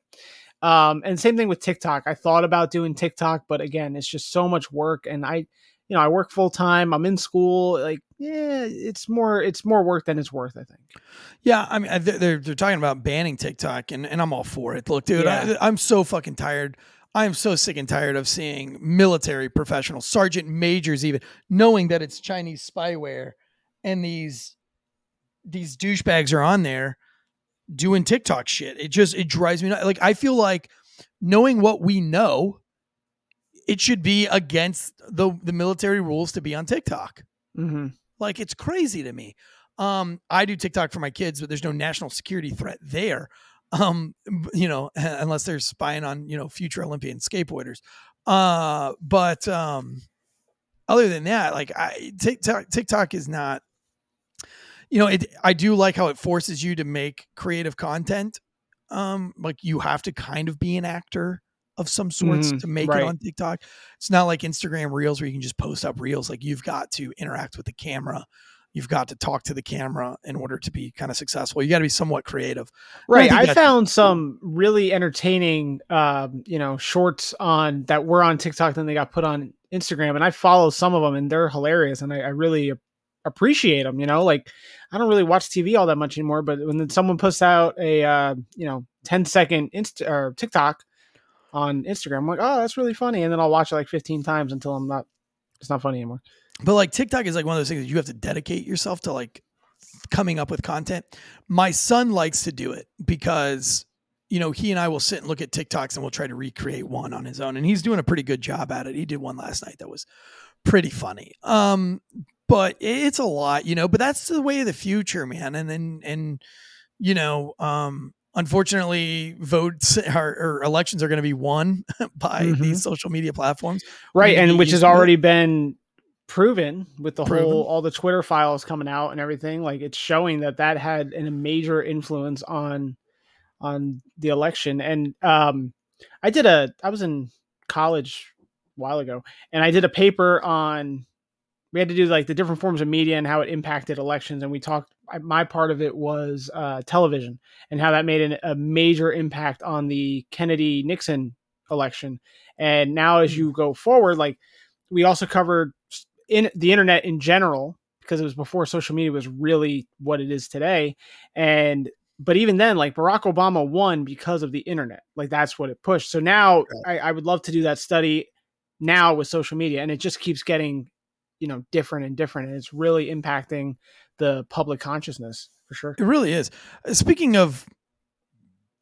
um, and same thing with TikTok. I thought about doing TikTok, but again, it's just so much work, and I, you know, I work full time. I'm in school. Like, yeah, it's more it's more work than it's worth. I think. Yeah, I mean they're they're, they're talking about banning TikTok, and, and I'm all for it. Look, dude, Yeah. I, I'm so fucking tired. I am so sick and tired of seeing military professionals, sergeant majors, even knowing that it's Chinese spyware, and these these douchebags are on there doing TikTok shit. It just it drives me nuts. Like I feel like knowing what we know, it should be against the the military rules to be on TikTok. Mm-hmm. Like it's crazy to me. Um, I do TikTok for my kids, but there's no national security threat there. Um, you know, unless they're spying on you know future Olympian skateboarders. Uh, but um, other than that, like I TikTok TikTok is not. You know, it. I do like how it forces you to make creative content. Um, like you have to kind of be an actor of some sorts Mhm, to make right. it on TikTok. It's not like Instagram Reels where you can just post up Reels. Like you've got to interact with the camera. You've got to talk to the camera in order to be kind of successful. You got to be somewhat creative. Right. I that- found some really entertaining, um, you know, shorts on that were on TikTok, then they got put on Instagram, and I follow some of them, and they're hilarious, and I, I really appreciate them. You know, like I don't really watch TV all that much anymore, but when someone puts out a, uh, you know, 10 second Insta or TikTok on Instagram, I'm like, oh, that's really funny, and then I'll watch it like 15 times until I'm not, it's not funny anymore. But like TikTok is like one of those things that you have to dedicate yourself to like coming up with content. My son likes to do it because you know, he and I will sit and look at TikToks and we'll try to recreate one on his own. And he's doing a pretty good job at it. He did one last night that was pretty funny. Um, but it's a lot, you know, but that's the way of the future, man. And then, and, you know, um, unfortunately, votes or, or elections are going to be won by Mhm. these social media platforms. Right and which has to it. already been proven with the Proven. whole all the twitter files coming out and everything like it's showing that that had a major influence on on the election and um i did a i was in college a while ago and i did a paper on we had to do like the different forms of media and how it impacted elections and we talked my part of it was uh, television and how that made an, a major impact on the kennedy nixon election. And now as you go forward like we also covered in the internet in general because it was before social media was really what it is today. And but even then like barack obama won because of the internet. Like that's what it pushed. So now I, I would love to do that study now with social media and it just keeps getting you know different and different and it's really impacting the public consciousness for sure It really is. Uh, Speaking of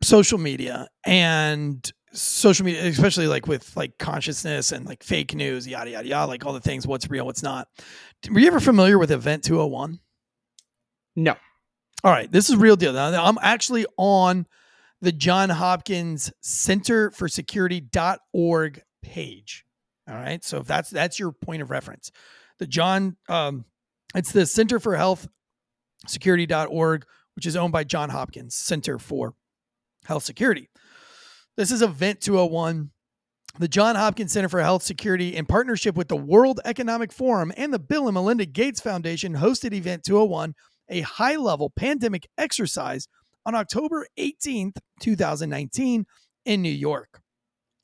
social media and social media, especially like with like consciousness and like fake news, yada yada yada, like all the things, what's real, what's not. Were you ever familiar with Event 201? no All right, this is real deal. Now, I'm actually on the John Hopkins Center for Security.org page. All right, so if that's that's your point of reference, the John, um, it's the Center for Health Security.org, which is owned by John Hopkins Center for Health Security. This is Event 201. The John Hopkins Center for Health Security, in partnership with the World Economic Forum and the Bill and Melinda Gates Foundation, hosted Event 201 a high level pandemic exercise on October 18th, 2019, in New York.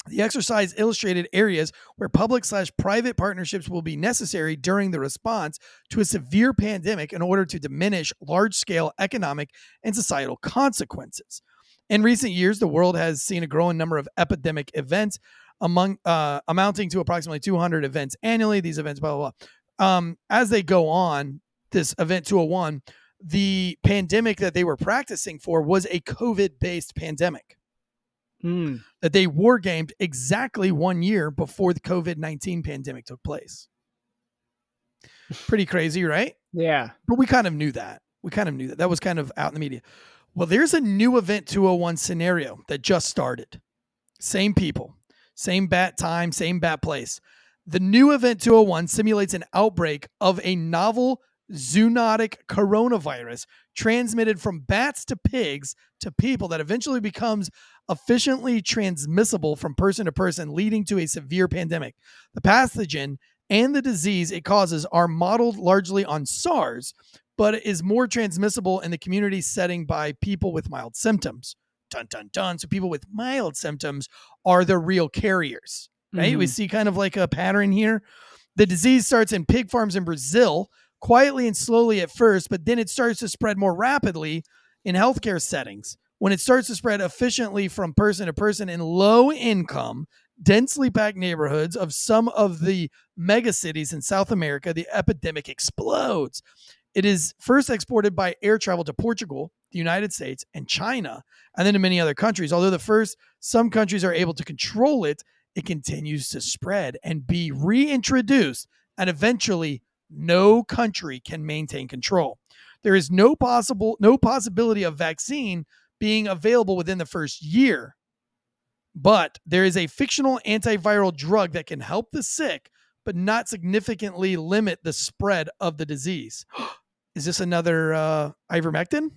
The exercise illustrated areas where public slash private partnerships will be necessary during the response to a severe pandemic in order to diminish large scale economic and societal consequences. In recent years, the world has seen a growing number of epidemic events, among uh, amounting to approximately 200 events annually. These events, blah blah blah. Um, as they go on, this event 201, the pandemic that they were practicing for was a COVID based pandemic Hmm. that they war gamed exactly one year before the COVID 19 pandemic took place. Pretty crazy, right? yeah But we kind of knew that. We kind of knew that. That was kind of out in the media. Well, there's a new Event 201 scenario that just started. Same people, same bat time, same bat place. The new Event 201 simulates an outbreak of a novel zoonotic coronavirus transmitted from bats to pigs to people that eventually becomes efficiently transmissible from person to person, leading to a severe pandemic. The pathogen and the disease it causes are modeled largely on SARS, but is more transmissible in the community setting by people with mild symptoms. Dun dun dun. So people with mild symptoms are the real carriers, right? We Mhm. see kind of like a pattern here. The disease starts in pig farms in Brazil, quietly and slowly at first, but then it starts to spread more rapidly in healthcare settings. When it starts to spread efficiently from person to person in low income, densely packed neighborhoods of some of the mega cities in South America, the epidemic explodes. It is first exported by air travel to Portugal, the United States, and China, and then to many other countries. Although the first, some countries are able to control it, it continues to spread and be reintroduced, and eventually no country can maintain control. There is no possible no possibility of vaccine being available within the first year. But there is a fictional antiviral drug that can help the sick but not significantly limit the spread of the disease. Is this another uh, ivermectin?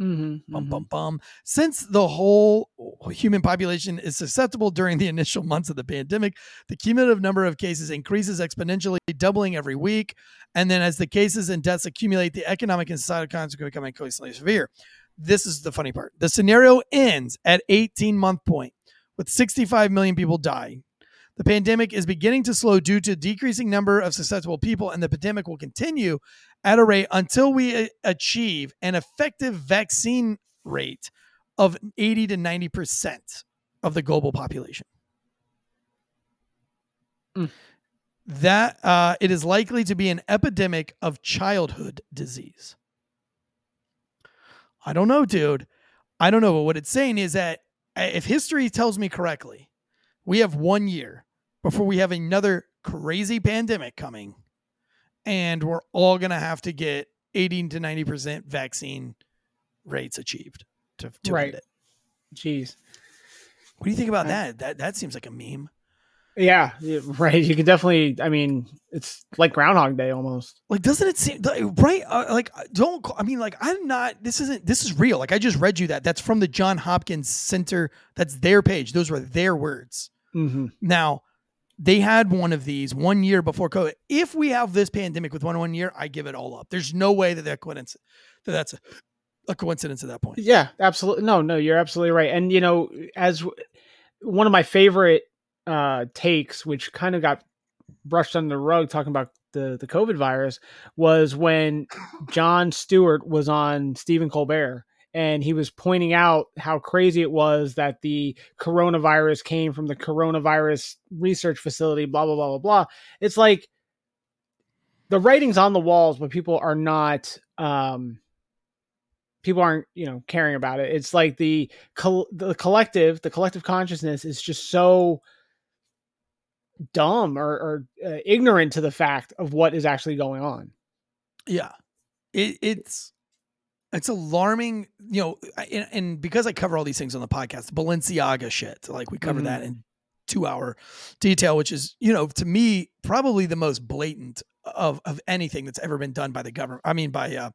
Mhm, Bum, mhm. bum, bum. Since the whole human population is susceptible during the initial months of the pandemic, the cumulative number of cases increases exponentially, doubling every week. And then as the cases and deaths accumulate, the economic and societal consequences become increasingly severe. This is the funny part. The scenario ends at 18 month point with 65 million people dying. The pandemic is beginning to slow due to decreasing number of susceptible people, and the pandemic will continue at a rate until we achieve an effective vaccine rate of 80 to 90% of the global population. Mm. That uh, it is likely to be an epidemic of childhood disease. I don't know, dude. I don't know. But what it's saying is that uh, if history tells me correctly, we have one year before we have another crazy pandemic coming, and we're all going to have to get 80 to 90% vaccine rates achieved to, to Right. it. Jeez. What do you think about Uh, that? That that seems like a meme. Yeah, right. You can definitely. I mean, it's like Groundhog Day almost. Like, doesn't it seem like, right? Uh, like, uh, don't. call- I mean, like, I'm not. This isn't. This is real. Like, I just read you that. That's from the John Hopkins Center. That's their page. Those were their words. Mm-hmm. Now, they had one of these one year before COVID. If we have this pandemic with one one year, I give it all up. There's no way that that coincidence that that's a, a coincidence at that point. Yeah, absolutely. No, no, you're absolutely right. And you know, as w- one of my favorite uh takes, which kind of got brushed under the rug, talking about the the COVID virus, was when Jon Stewart was on Stephen Colbert. And he was pointing out how crazy it was that the coronavirus came from the coronavirus research facility, blah, blah, blah, blah, blah. It's like the writing's on the walls, but people are not um people aren't you know caring about it. It's like the col- the collective the collective consciousness is just so dumb or, or uh, ignorant to the fact of what is actually going on. Yeah, it, it's it's alarming, you know, and, and because I cover all these things on the podcast, Balenciaga shit, like we cover Mhm. that in two hour detail, which is, you know, to me probably the most blatant of of anything that's ever been done by the government. I mean, by uh,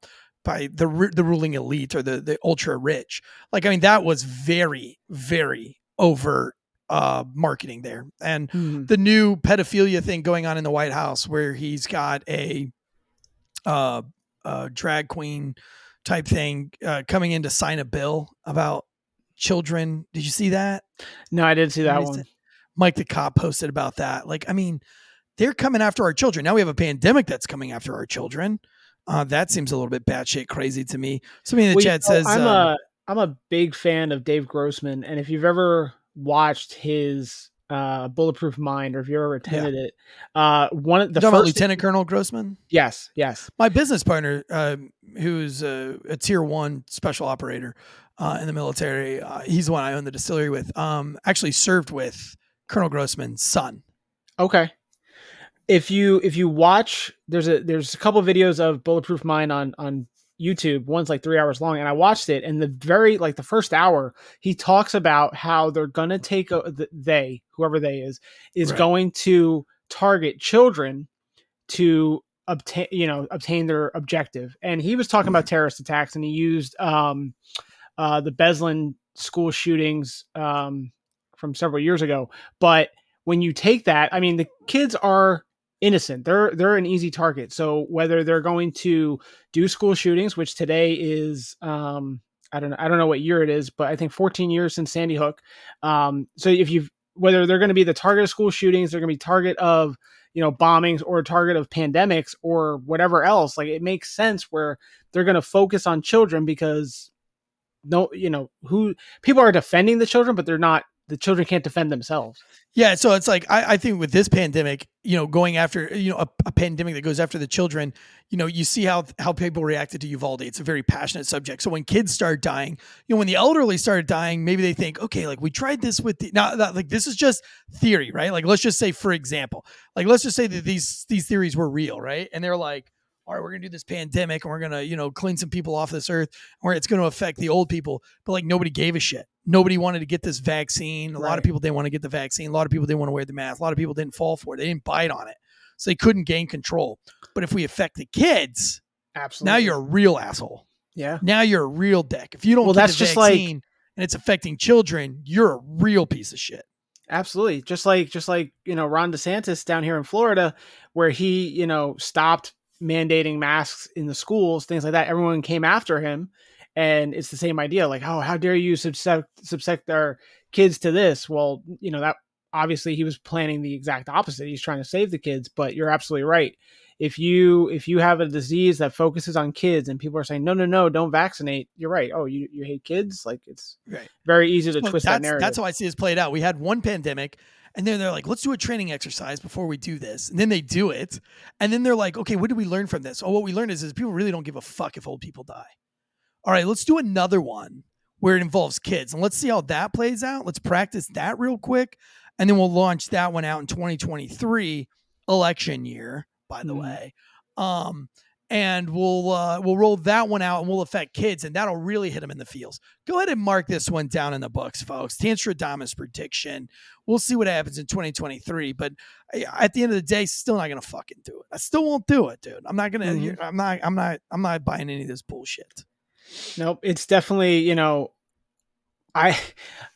by the the ruling elite or the the ultra rich. Like, I mean, that was very very overt uh marketing there, and the new pedophilia thing going on in the White House where he's got a uh, uh drag queen type thing uh, coming in to sign a bill about children. Did you see that? no i didn't see that one. Mike the cop posted about that. Like, I mean, they're coming after our children. Now we have a pandemic that's coming after our children. Uh, that seems a little bit batshit crazy to me. Somebody in the Well, you chat know, says, i'm um, a i'm a big fan of dave grossman and if you've ever watched his uh bulletproof mind or if you ever attended it uh one of the first Lieutenant Colonel Grossman? yes yes my business partner, uh, who's a, a tier one special operator uh, in the military, uh, he's the one I own the distillery with. Um, actually served with Colonel Grossman's son. Okay. If you if you watch there's a there's a couple videos of Bulletproof Mind on on YouTube. One's like three hours long, and I watched it. And the very like the first hour, he talks about how they're gonna take a, the, they whoever they is is Right. going to target children to obtain you know obtain their objective. And he was talking about terrorist attacks, and he used um uh the Beslan school shootings um from several years ago. But when you take that, I mean, the kids are innocent. They're they're an easy target. So whether they're going to do school shootings, which today is um I don't know I don't know what year it is, but I think 14 years since Sandy Hook. Um so if you've whether they're going to be the target of school shootings, they're going to be target of you know bombings or target of pandemics or whatever else, like it makes sense where they're going to focus on children because no you know who people are defending the children but they're not the children can't defend themselves Yeah, so it's like I, I think with this pandemic, you know, going after you know a, a pandemic that goes after the children, you know, you see how how people reacted to Uvalde. It's a very passionate subject. So when kids start dying, you know, when the elderly started dying, maybe they think, okay, like we tried this with the that, like this is just theory, right? Like let's just say, for example, like let's just say that these these theories were real, right? And they're like, all right, we're gonna do this pandemic, and we're gonna you know clean some people off this earth, where it's gonna affect the old people, but like nobody gave a shit. Nobody wanted to get this vaccine. A lot of people didn't want to get the vaccine. A lot of people didn't want to wear the mask. A lot of people didn't fall for it. They didn't bite on it, so they couldn't gain control. But if we affect the kids, absolutely now you're a real asshole. yeah Now you're a real dick. If you don't Well, get that's the just like- vaccine and it's affecting children, you're a real piece of shit. absolutely just like just like you know ron desantis down here in florida where he you know stopped mandating masks in the schools things like that everyone came after him and it's the same idea like oh how dare you subsect subsect our kids to this well you know that obviously he was planning the exact opposite he's trying to save the kids but you're absolutely right if you if you have a disease that focuses on kids and people are saying no no no don't vaccinate you're right oh you, you hate kids like it's Right. very easy to Well, twist that that's, narrative that's how I see this played out. We had one pandemic, and then they're like, let's do a training exercise before we do this. And then they do it. And then they're like, okay, what did we learn from this? Oh, what we learned is, is people really don't give a fuck if old people die. All right, let's do another one where it involves kids. And let's see how that plays out. Let's practice that real quick. And then we'll launch that one out in 2023, election year, by the Mhm. way. Um, and we'll uh, we'll roll that one out and we'll affect kids and that'll really hit them in the feels. Go ahead and mark this one down in the books, folks. Tanstradamus prediction. We'll see what happens in 2023, but at the end of the day, still not gonna fucking do it. I still won't do it, dude. I'm not gonna. Mm-hmm. I'm not. I'm not. I'm not buying any of this bullshit. Nope. It's definitely you know, I.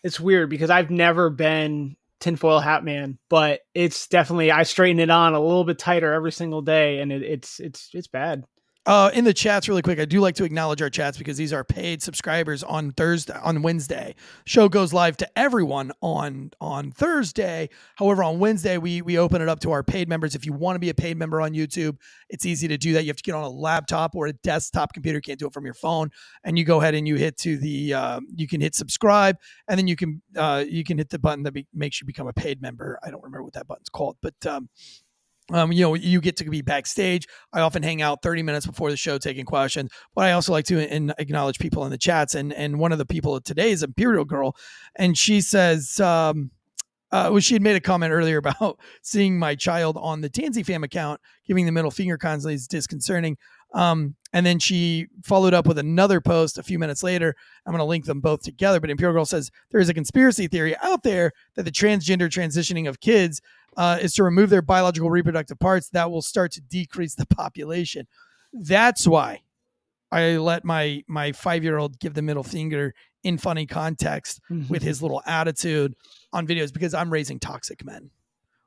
It's weird because I've never been tinfoil hat man, but it's definitely I straighten it on a little bit tighter every single day, and it, it's it's it's bad. Uh, in the chats, really quick, I do like to acknowledge our chats because these are paid subscribers on Thursday, on Wednesday. Show goes live to everyone on on Thursday. However, on Wednesday we we open it up to our paid members. If you want to be a paid member on YouTube, it's easy to do that. You have to get on a laptop or a desktop computer. Can't do it from your phone, and you go ahead and you hit to the uh, you can hit subscribe, and then you can uh, you can hit the button that be, makes you become a paid member. I don't remember what that button's called, but um, um, you know, you get to be backstage. I often hang out 30 minutes before the show taking questions, but I also like to in, acknowledge people in the chats. And and one of the people today is Imperial Girl, and she says, um, uh, well, she had made a comment earlier about seeing my child on the Tansy fam account giving the middle finger constantly is disconcerting. Um, and then she followed up with another post a few minutes later. I'm going to link them both together. But Imperial Girl says there is a conspiracy theory out there that the transgender transitioning of kids uh, is to remove their biological reproductive parts, that will start to decrease the population. That's why I let my my five year old give the middle finger in funny context mm-hmm. with his little attitude on videos because I'm raising toxic men.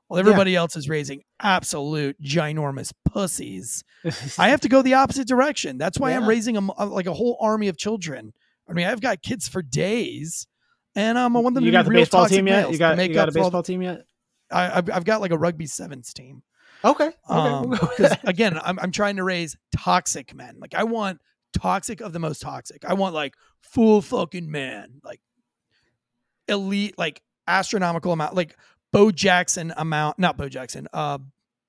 While everybody yeah. else is raising absolute ginormous pussies, I have to go the opposite direction. That's why yeah. I'm raising a, a, like a whole army of children. I mean, I've got kids for days, and um, I want them you to got the baseball team yet? You got, you got a baseball team yet? I, have I've got like a rugby sevens team. Okay. Um, because again, I'm I'm trying to raise toxic men. Like I want toxic of the most toxic. I want like full fucking man, like elite, like astronomical amount, like Bo Jackson amount. Not Bo Jackson. Uh,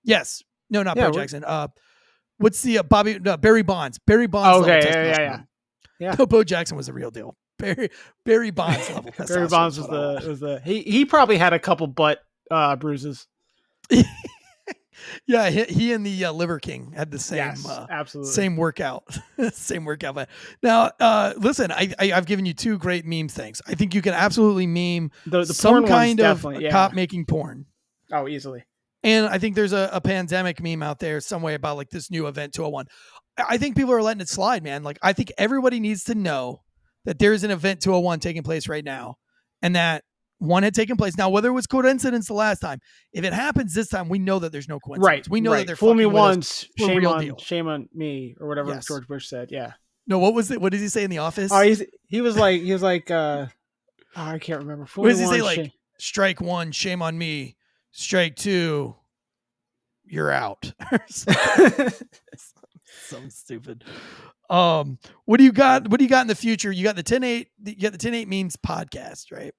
yes, no, not yeah, Bo Jackson. Uh, what's the uh, Bobby uh, Barry Bonds? Barry Bonds. okay, yeah, yeah, yeah, yeah. No, Bo Jackson was a real deal. Barry Barry Bonds level. Barry Bonds was the was the he he probably had a couple butt uh, bruises. yeah, he, he, and the uh, Liver King had the same, yes, uh, absolutely same workout, same workout. But now, uh, listen, I, I have given you two great meme things. I think you can absolutely meme the, the some kind of yeah. cop making porn. Oh, easily. And I think there's a, a pandemic meme out there some way about like this new event 201. I think people are letting it slide, man. Like I think everybody needs to know that there's an event 201 taking place right now and that one had taken place. Now, whether it was coincidence the last time, if it happens this time, we know that there's no coincidence. Right. We know right. that they're fool me once, shame on deal. shame on me, or whatever yes. George Bush said. Yeah. No, what was it? What did he say in the office? Oh, he's, he was like, he was like, uh, oh, I can't remember. Fool what does he say? Like, strike one, shame on me. Strike two, you're out. so stupid. Um, what do you got? What do you got in the future? You got the 10-8, you got the 10-8 memes podcast, right?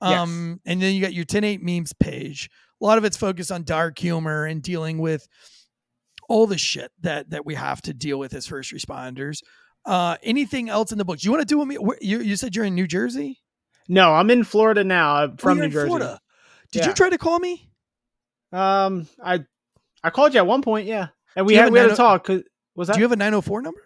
Um, yes. and then you got your 10-8 memes page. A lot of it's focused on dark humor and dealing with all the shit that that we have to deal with as first responders. Uh, anything else in the books? You want to do with me? You, you said you're in New Jersey. No, I'm in Florida now. I'm from oh, New Jersey. Florida. Did yeah. you try to call me? Um, I I called you at one point, yeah, and we had we had a talk. Cause was that? Do you have a 904 number?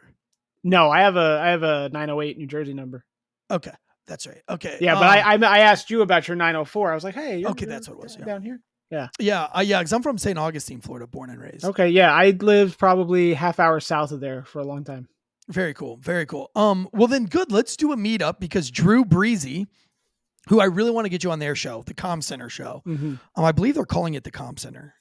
No, I have a I have a 908 New Jersey number. Okay. That's right. Okay. Yeah, but um, I, I, I asked you about your 904. I was like, hey, okay, that's what it was. Yeah. Down here. Yeah. Yeah. Uh, yeah. Because I'm from St. Augustine, Florida, born and raised. Okay. Yeah, I lived probably half hour south of there for a long time. Very cool. Very cool. Um. Well, then, good. Let's do a meetup because Drew Breezy, who I really want to get you on their show, the Com Center show. Mm-hmm. Um, I believe they're calling it the Com Center.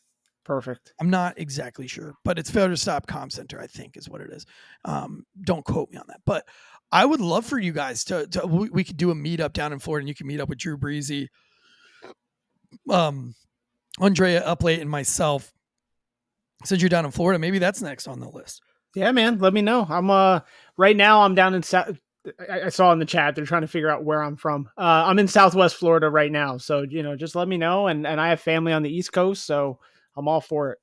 Perfect. I'm not exactly sure, but it's Failure to Stop Com Center, I think, is what it is. Um, don't quote me on that, but I would love for you guys to, to we, we, could do a meetup down in Florida, and you can meet up with Drew Breezy, um, Andrea Uplate, and myself. Since you're down in Florida, maybe that's next on the list. Yeah, man. Let me know. I'm uh right now. I'm down in South. I saw in the chat they're trying to figure out where I'm from. Uh, I'm in Southwest Florida right now, so you know, just let me know. And and I have family on the East Coast, so I'm all for it.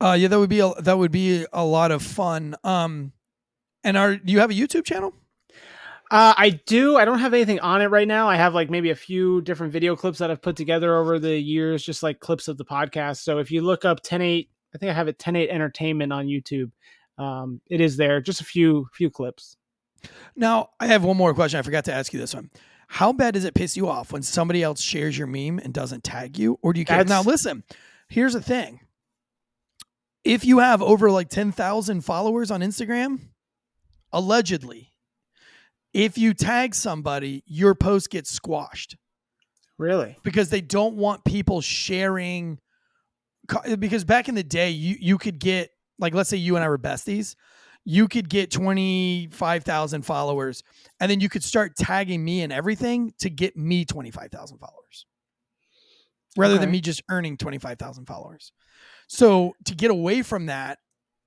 Uh, yeah, that would be a, that would be a lot of fun. Um, and are do you have a YouTube channel? Uh, I do. I don't have anything on it right now. I have like maybe a few different video clips that I've put together over the years, just like clips of the podcast. So if you look up 10-8, I think I have it 10-8 Entertainment on YouTube. um, it is there. Just a few few clips. Now, I have one more question. I forgot to ask you this one. How bad does it piss you off when somebody else shares your meme and doesn't tag you? Or do you care? That's- Now, listen, here's the thing. If you have over like 10,000 followers on Instagram, allegedly, if you tag somebody, your post gets squashed Really? because they don't want people sharing. Because back in the day, you you could get like let's say you and I were besties, you could get twenty five thousand followers, and then you could start tagging me and everything to get me twenty five thousand followers, rather than me just earning twenty five thousand followers. So to get away from that,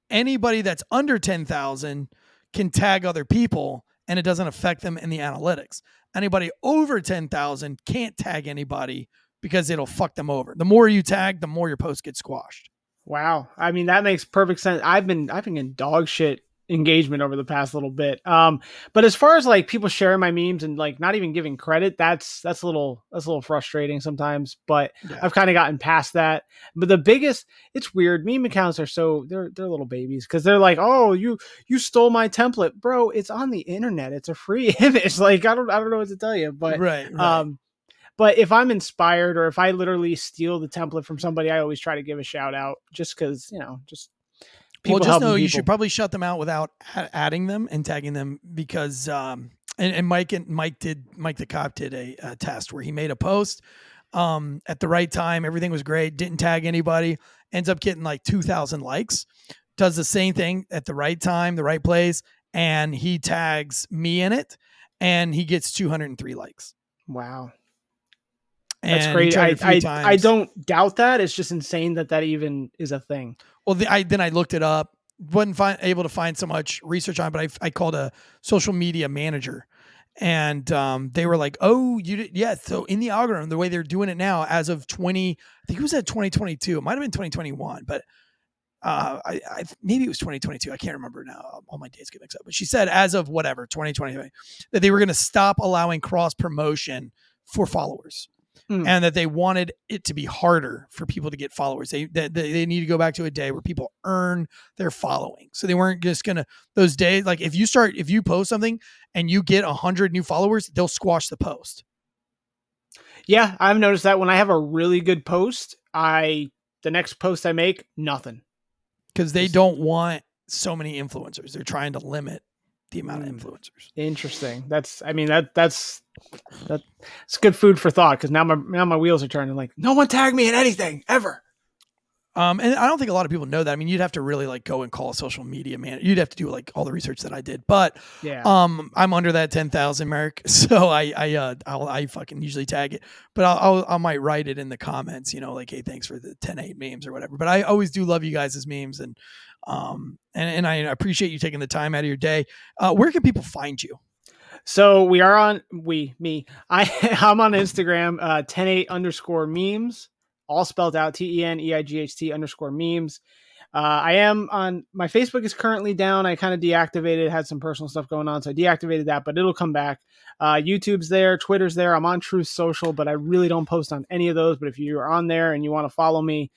anybody that's under ten thousand can tag other people, and it doesn't affect them in the analytics anybody over 10,000 can't tag anybody because it'll fuck them over. The more you tag, the more your post gets squashed. Wow. I mean, that makes perfect sense. I've been I've been in dog shit engagement over the past little bit. Um, but as far as like people sharing my memes and like not even giving credit, that's that's a little that's a little frustrating sometimes. But Yeah. I've kind of gotten past that. But the biggest, it's weird. Meme accounts are so they're they're little babies because they're like, oh, you you stole my template, bro. It's on the internet. It's a free image. Like I don't I don't know what to tell you, but right, right. um, but if I'm inspired or if I literally steal the template from somebody, I always try to give a shout out just because, you know, just well, just helping know you people. should probably shut them out without adding them and tagging them because um and, and Mike and Mike did Mike the cop did a, a test where he made a post um at the right time. Everything was great. Didn't tag anybody. Ends up getting like 2000 likes. Does the same thing at the right time the right place and he tags me in it and he gets 203 likes. Wow. That's And. I, it a few I, I don't doubt that. It's just insane that that even is a thing. Well, the, I then I looked it up. wasn't find, able to find so much research on, it, but I, I called a social media manager, and um, they were like, "Oh, you did, yeah." So in the algorithm, the way they're doing it now, as of twenty, I think it was at twenty twenty two. It might have been twenty twenty one, but uh, I, I maybe it was twenty twenty two. I can't remember now. All my dates get mixed up. But she said as of whatever twenty twenty that they were going to stop allowing cross promotion for followers Hmm. and that they wanted it to be harder for people to get followers. They, they they they need to go back to a day where people earn their following. So they weren't just gonna those days like if you start if you post something and you get a hundred new followers, they'll squash the post. Yeah, I've noticed that when I have a really good post, I the next post I make, nothing. because they don't want so many influencers. They're trying to limit the amount of Mm. influencers. Interesting. That's I mean that that's that it's good food for thought because now my now my wheels are turning like no one tagged me in anything ever. Um, and I don't think a lot of people know that. I mean, you'd have to really like go and call a social media man. You'd have to do like all the research that I did, but Yeah. Um, I'm under that ten thousand mark, so I I uh I'll, I fucking usually tag it, but I'll, I'll I might write it in the comments, you know, like hey, thanks for the 10-8 memes or whatever. But I always do love you guys' memes, and um and and I appreciate you taking the time out of your day. Uh, where can people find you? So we are on we me I I'm on Instagram uh 108 underscore memes all spelled out T E N E I G H T underscore memes. Uh, I am on my Facebook is currently down. I kind of deactivated, had some personal stuff going on, so I deactivated that, but it'll come back. Uh, YouTube's there, Twitter's there. I'm on Truth Social, but I really don't post on any of those. But if you are on there and you want to follow me,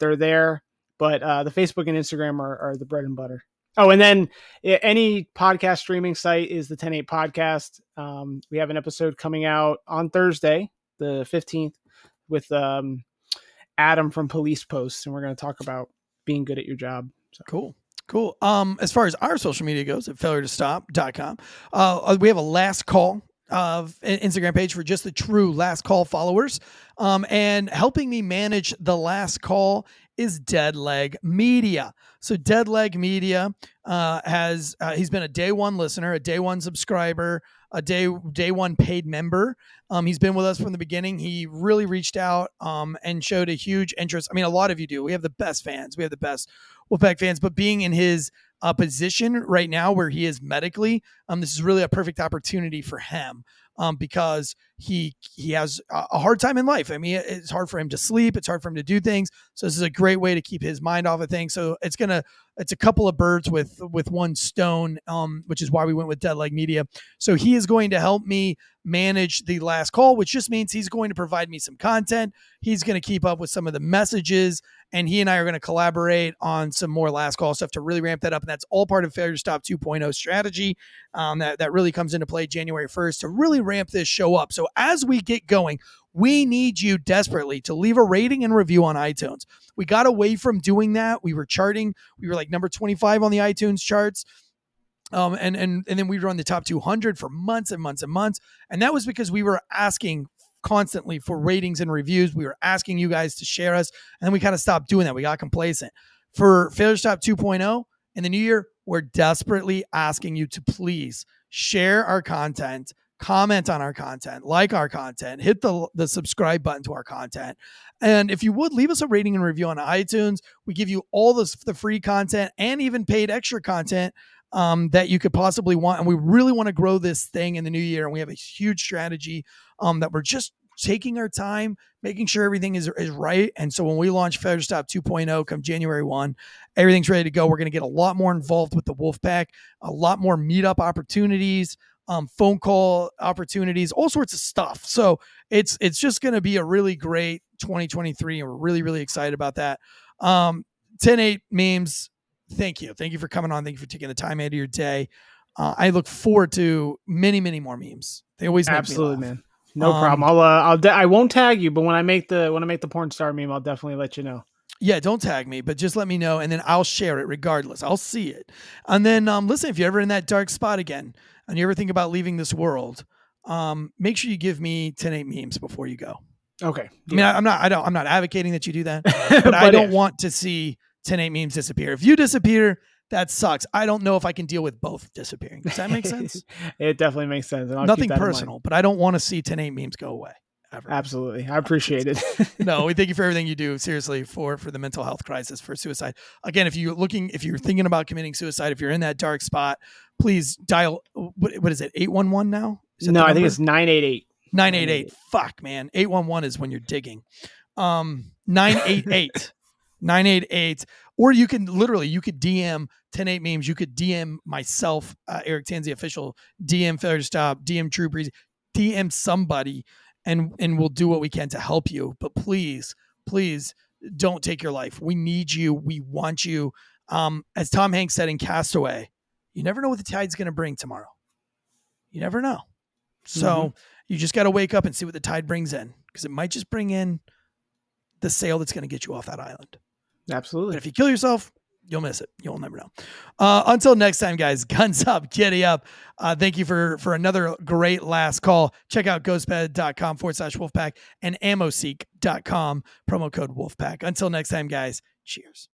they're there. But uh, the Facebook and Instagram are, are the bread and butter. Oh, and then any podcast streaming site is the 108 podcast. Um, we have an episode coming out on Thursday, the 15th, with um, Adam from Police Post, and we're going to talk about being good at your job. So. Cool. Cool. Um, as far as our social media goes, at failure to stop.com, uh, we have a last call of an Instagram page for just the true last call followers. Um, and helping me manage the last call is Dead Leg Media. So Dead Leg Media uh, has uh, he's been a day one listener, a day one subscriber, a day day one paid member. Um, he's been with us from the beginning. He really reached out um, and showed a huge interest. I mean, a lot of you do. We have the best fans. We have the best Wolfpack fans. But being in his uh, position right now, where he is medically, um, this is really a perfect opportunity for him. Um, because he he has a hard time in life. I mean, it's hard for him to sleep. It's hard for him to do things. So this is a great way to keep his mind off of things. So it's gonna it's a couple of birds with with one stone, um, which is why we went with Dead Leg Media. So he is going to help me manage the last call, which just means he's going to provide me some content. He's going to keep up with some of the messages, and he and I are going to collaborate on some more last call stuff to really ramp that up. And that's all part of Failure to Stop 2.0 strategy um, that that really comes into play January 1st to really ramp this show up. So as we get going, we need you desperately to leave a rating and review on iTunes. We got away from doing that. We were charting, we were like number 25 on the iTunes charts. Um, and and and then we were on the top 200 for months and months and months, and that was because we were asking constantly for ratings and reviews. We were asking you guys to share us, and then we kind of stopped doing that. We got complacent. For Failure Stop 2.0 in the new year, we're desperately asking you to please share our content, comment on our content, like our content, hit the the subscribe button to our content. And if you would leave us a rating and review on iTunes, we give you all this the free content and even paid extra content um, that you could possibly want. And we really want to grow this thing in the new year. And we have a huge strategy um, that we're just taking our time, making sure everything is, is right. And so when we launch Failure to Stop 2.0 come January 1, everything's ready to go. We're going to get a lot more involved with the Wolfpack, a lot more meetup opportunities, um, phone call opportunities, all sorts of stuff. So it's it's just going to be a really great 2023, and we're really really excited about that. Um, 10 8 memes thank you. Thank you for coming on. Thank you for taking the time out of your day. Uh, I look forward to many, many more memes. They always absolutely, man. No Um, problem. I'll uh, I'll de- I won't tag you, but when I make the when I make the porn star meme, I'll definitely let you know. Yeah, don't tag me, but just let me know, and then I'll share it regardless. I'll see it, and then um, listen. If you're ever in that dark spot again, and you ever think about leaving this world, um, make sure you give me 10 8 memes before you go. Okay. I mean, I, I'm not, I don't, I'm not advocating that you do that, but, I don't if. want to see 10 8 memes disappear. If you disappear, that sucks. I don't know if I can deal with both disappearing. Does that make sense? it definitely makes sense. and I'll keep Nothing that personal, but I don't want to see 10 8 memes go away ever. Absolutely, I appreciate it. no, we thank you for everything you do. Seriously, for for the mental health crisis, for suicide. Again, if you're looking, if you're thinking about committing suicide, if you're in that dark spot, please dial. What, what is it? Eight one one now? Is no, I think it's nine eight eight. 988. Fuck, man. 811 is when you're digging. Um 988. 988 or you can literally you could DM 108 memes, you could DM myself, uh, Eric Tanzi official, DM Failure to Stop, DM True Breeze, DM somebody and and we'll do what we can to help you. But please, please don't take your life. We need you. We want you. Um as Tom Hanks said in Castaway, you never know what the tide's going to bring tomorrow. You never know. So you just got to wake up and see what the tide brings in because it might just bring in the sail that's going to get you off that island. But Absolutely. if you kill yourself, you'll miss it. You'll never know. Uh, until next time, guys, guns up, giddy up. Uh, thank you for for another great last call. Check out ghostbed.com forward slash wolfpack and ammoseek.com promo code wolfpack. Until next time, guys, cheers.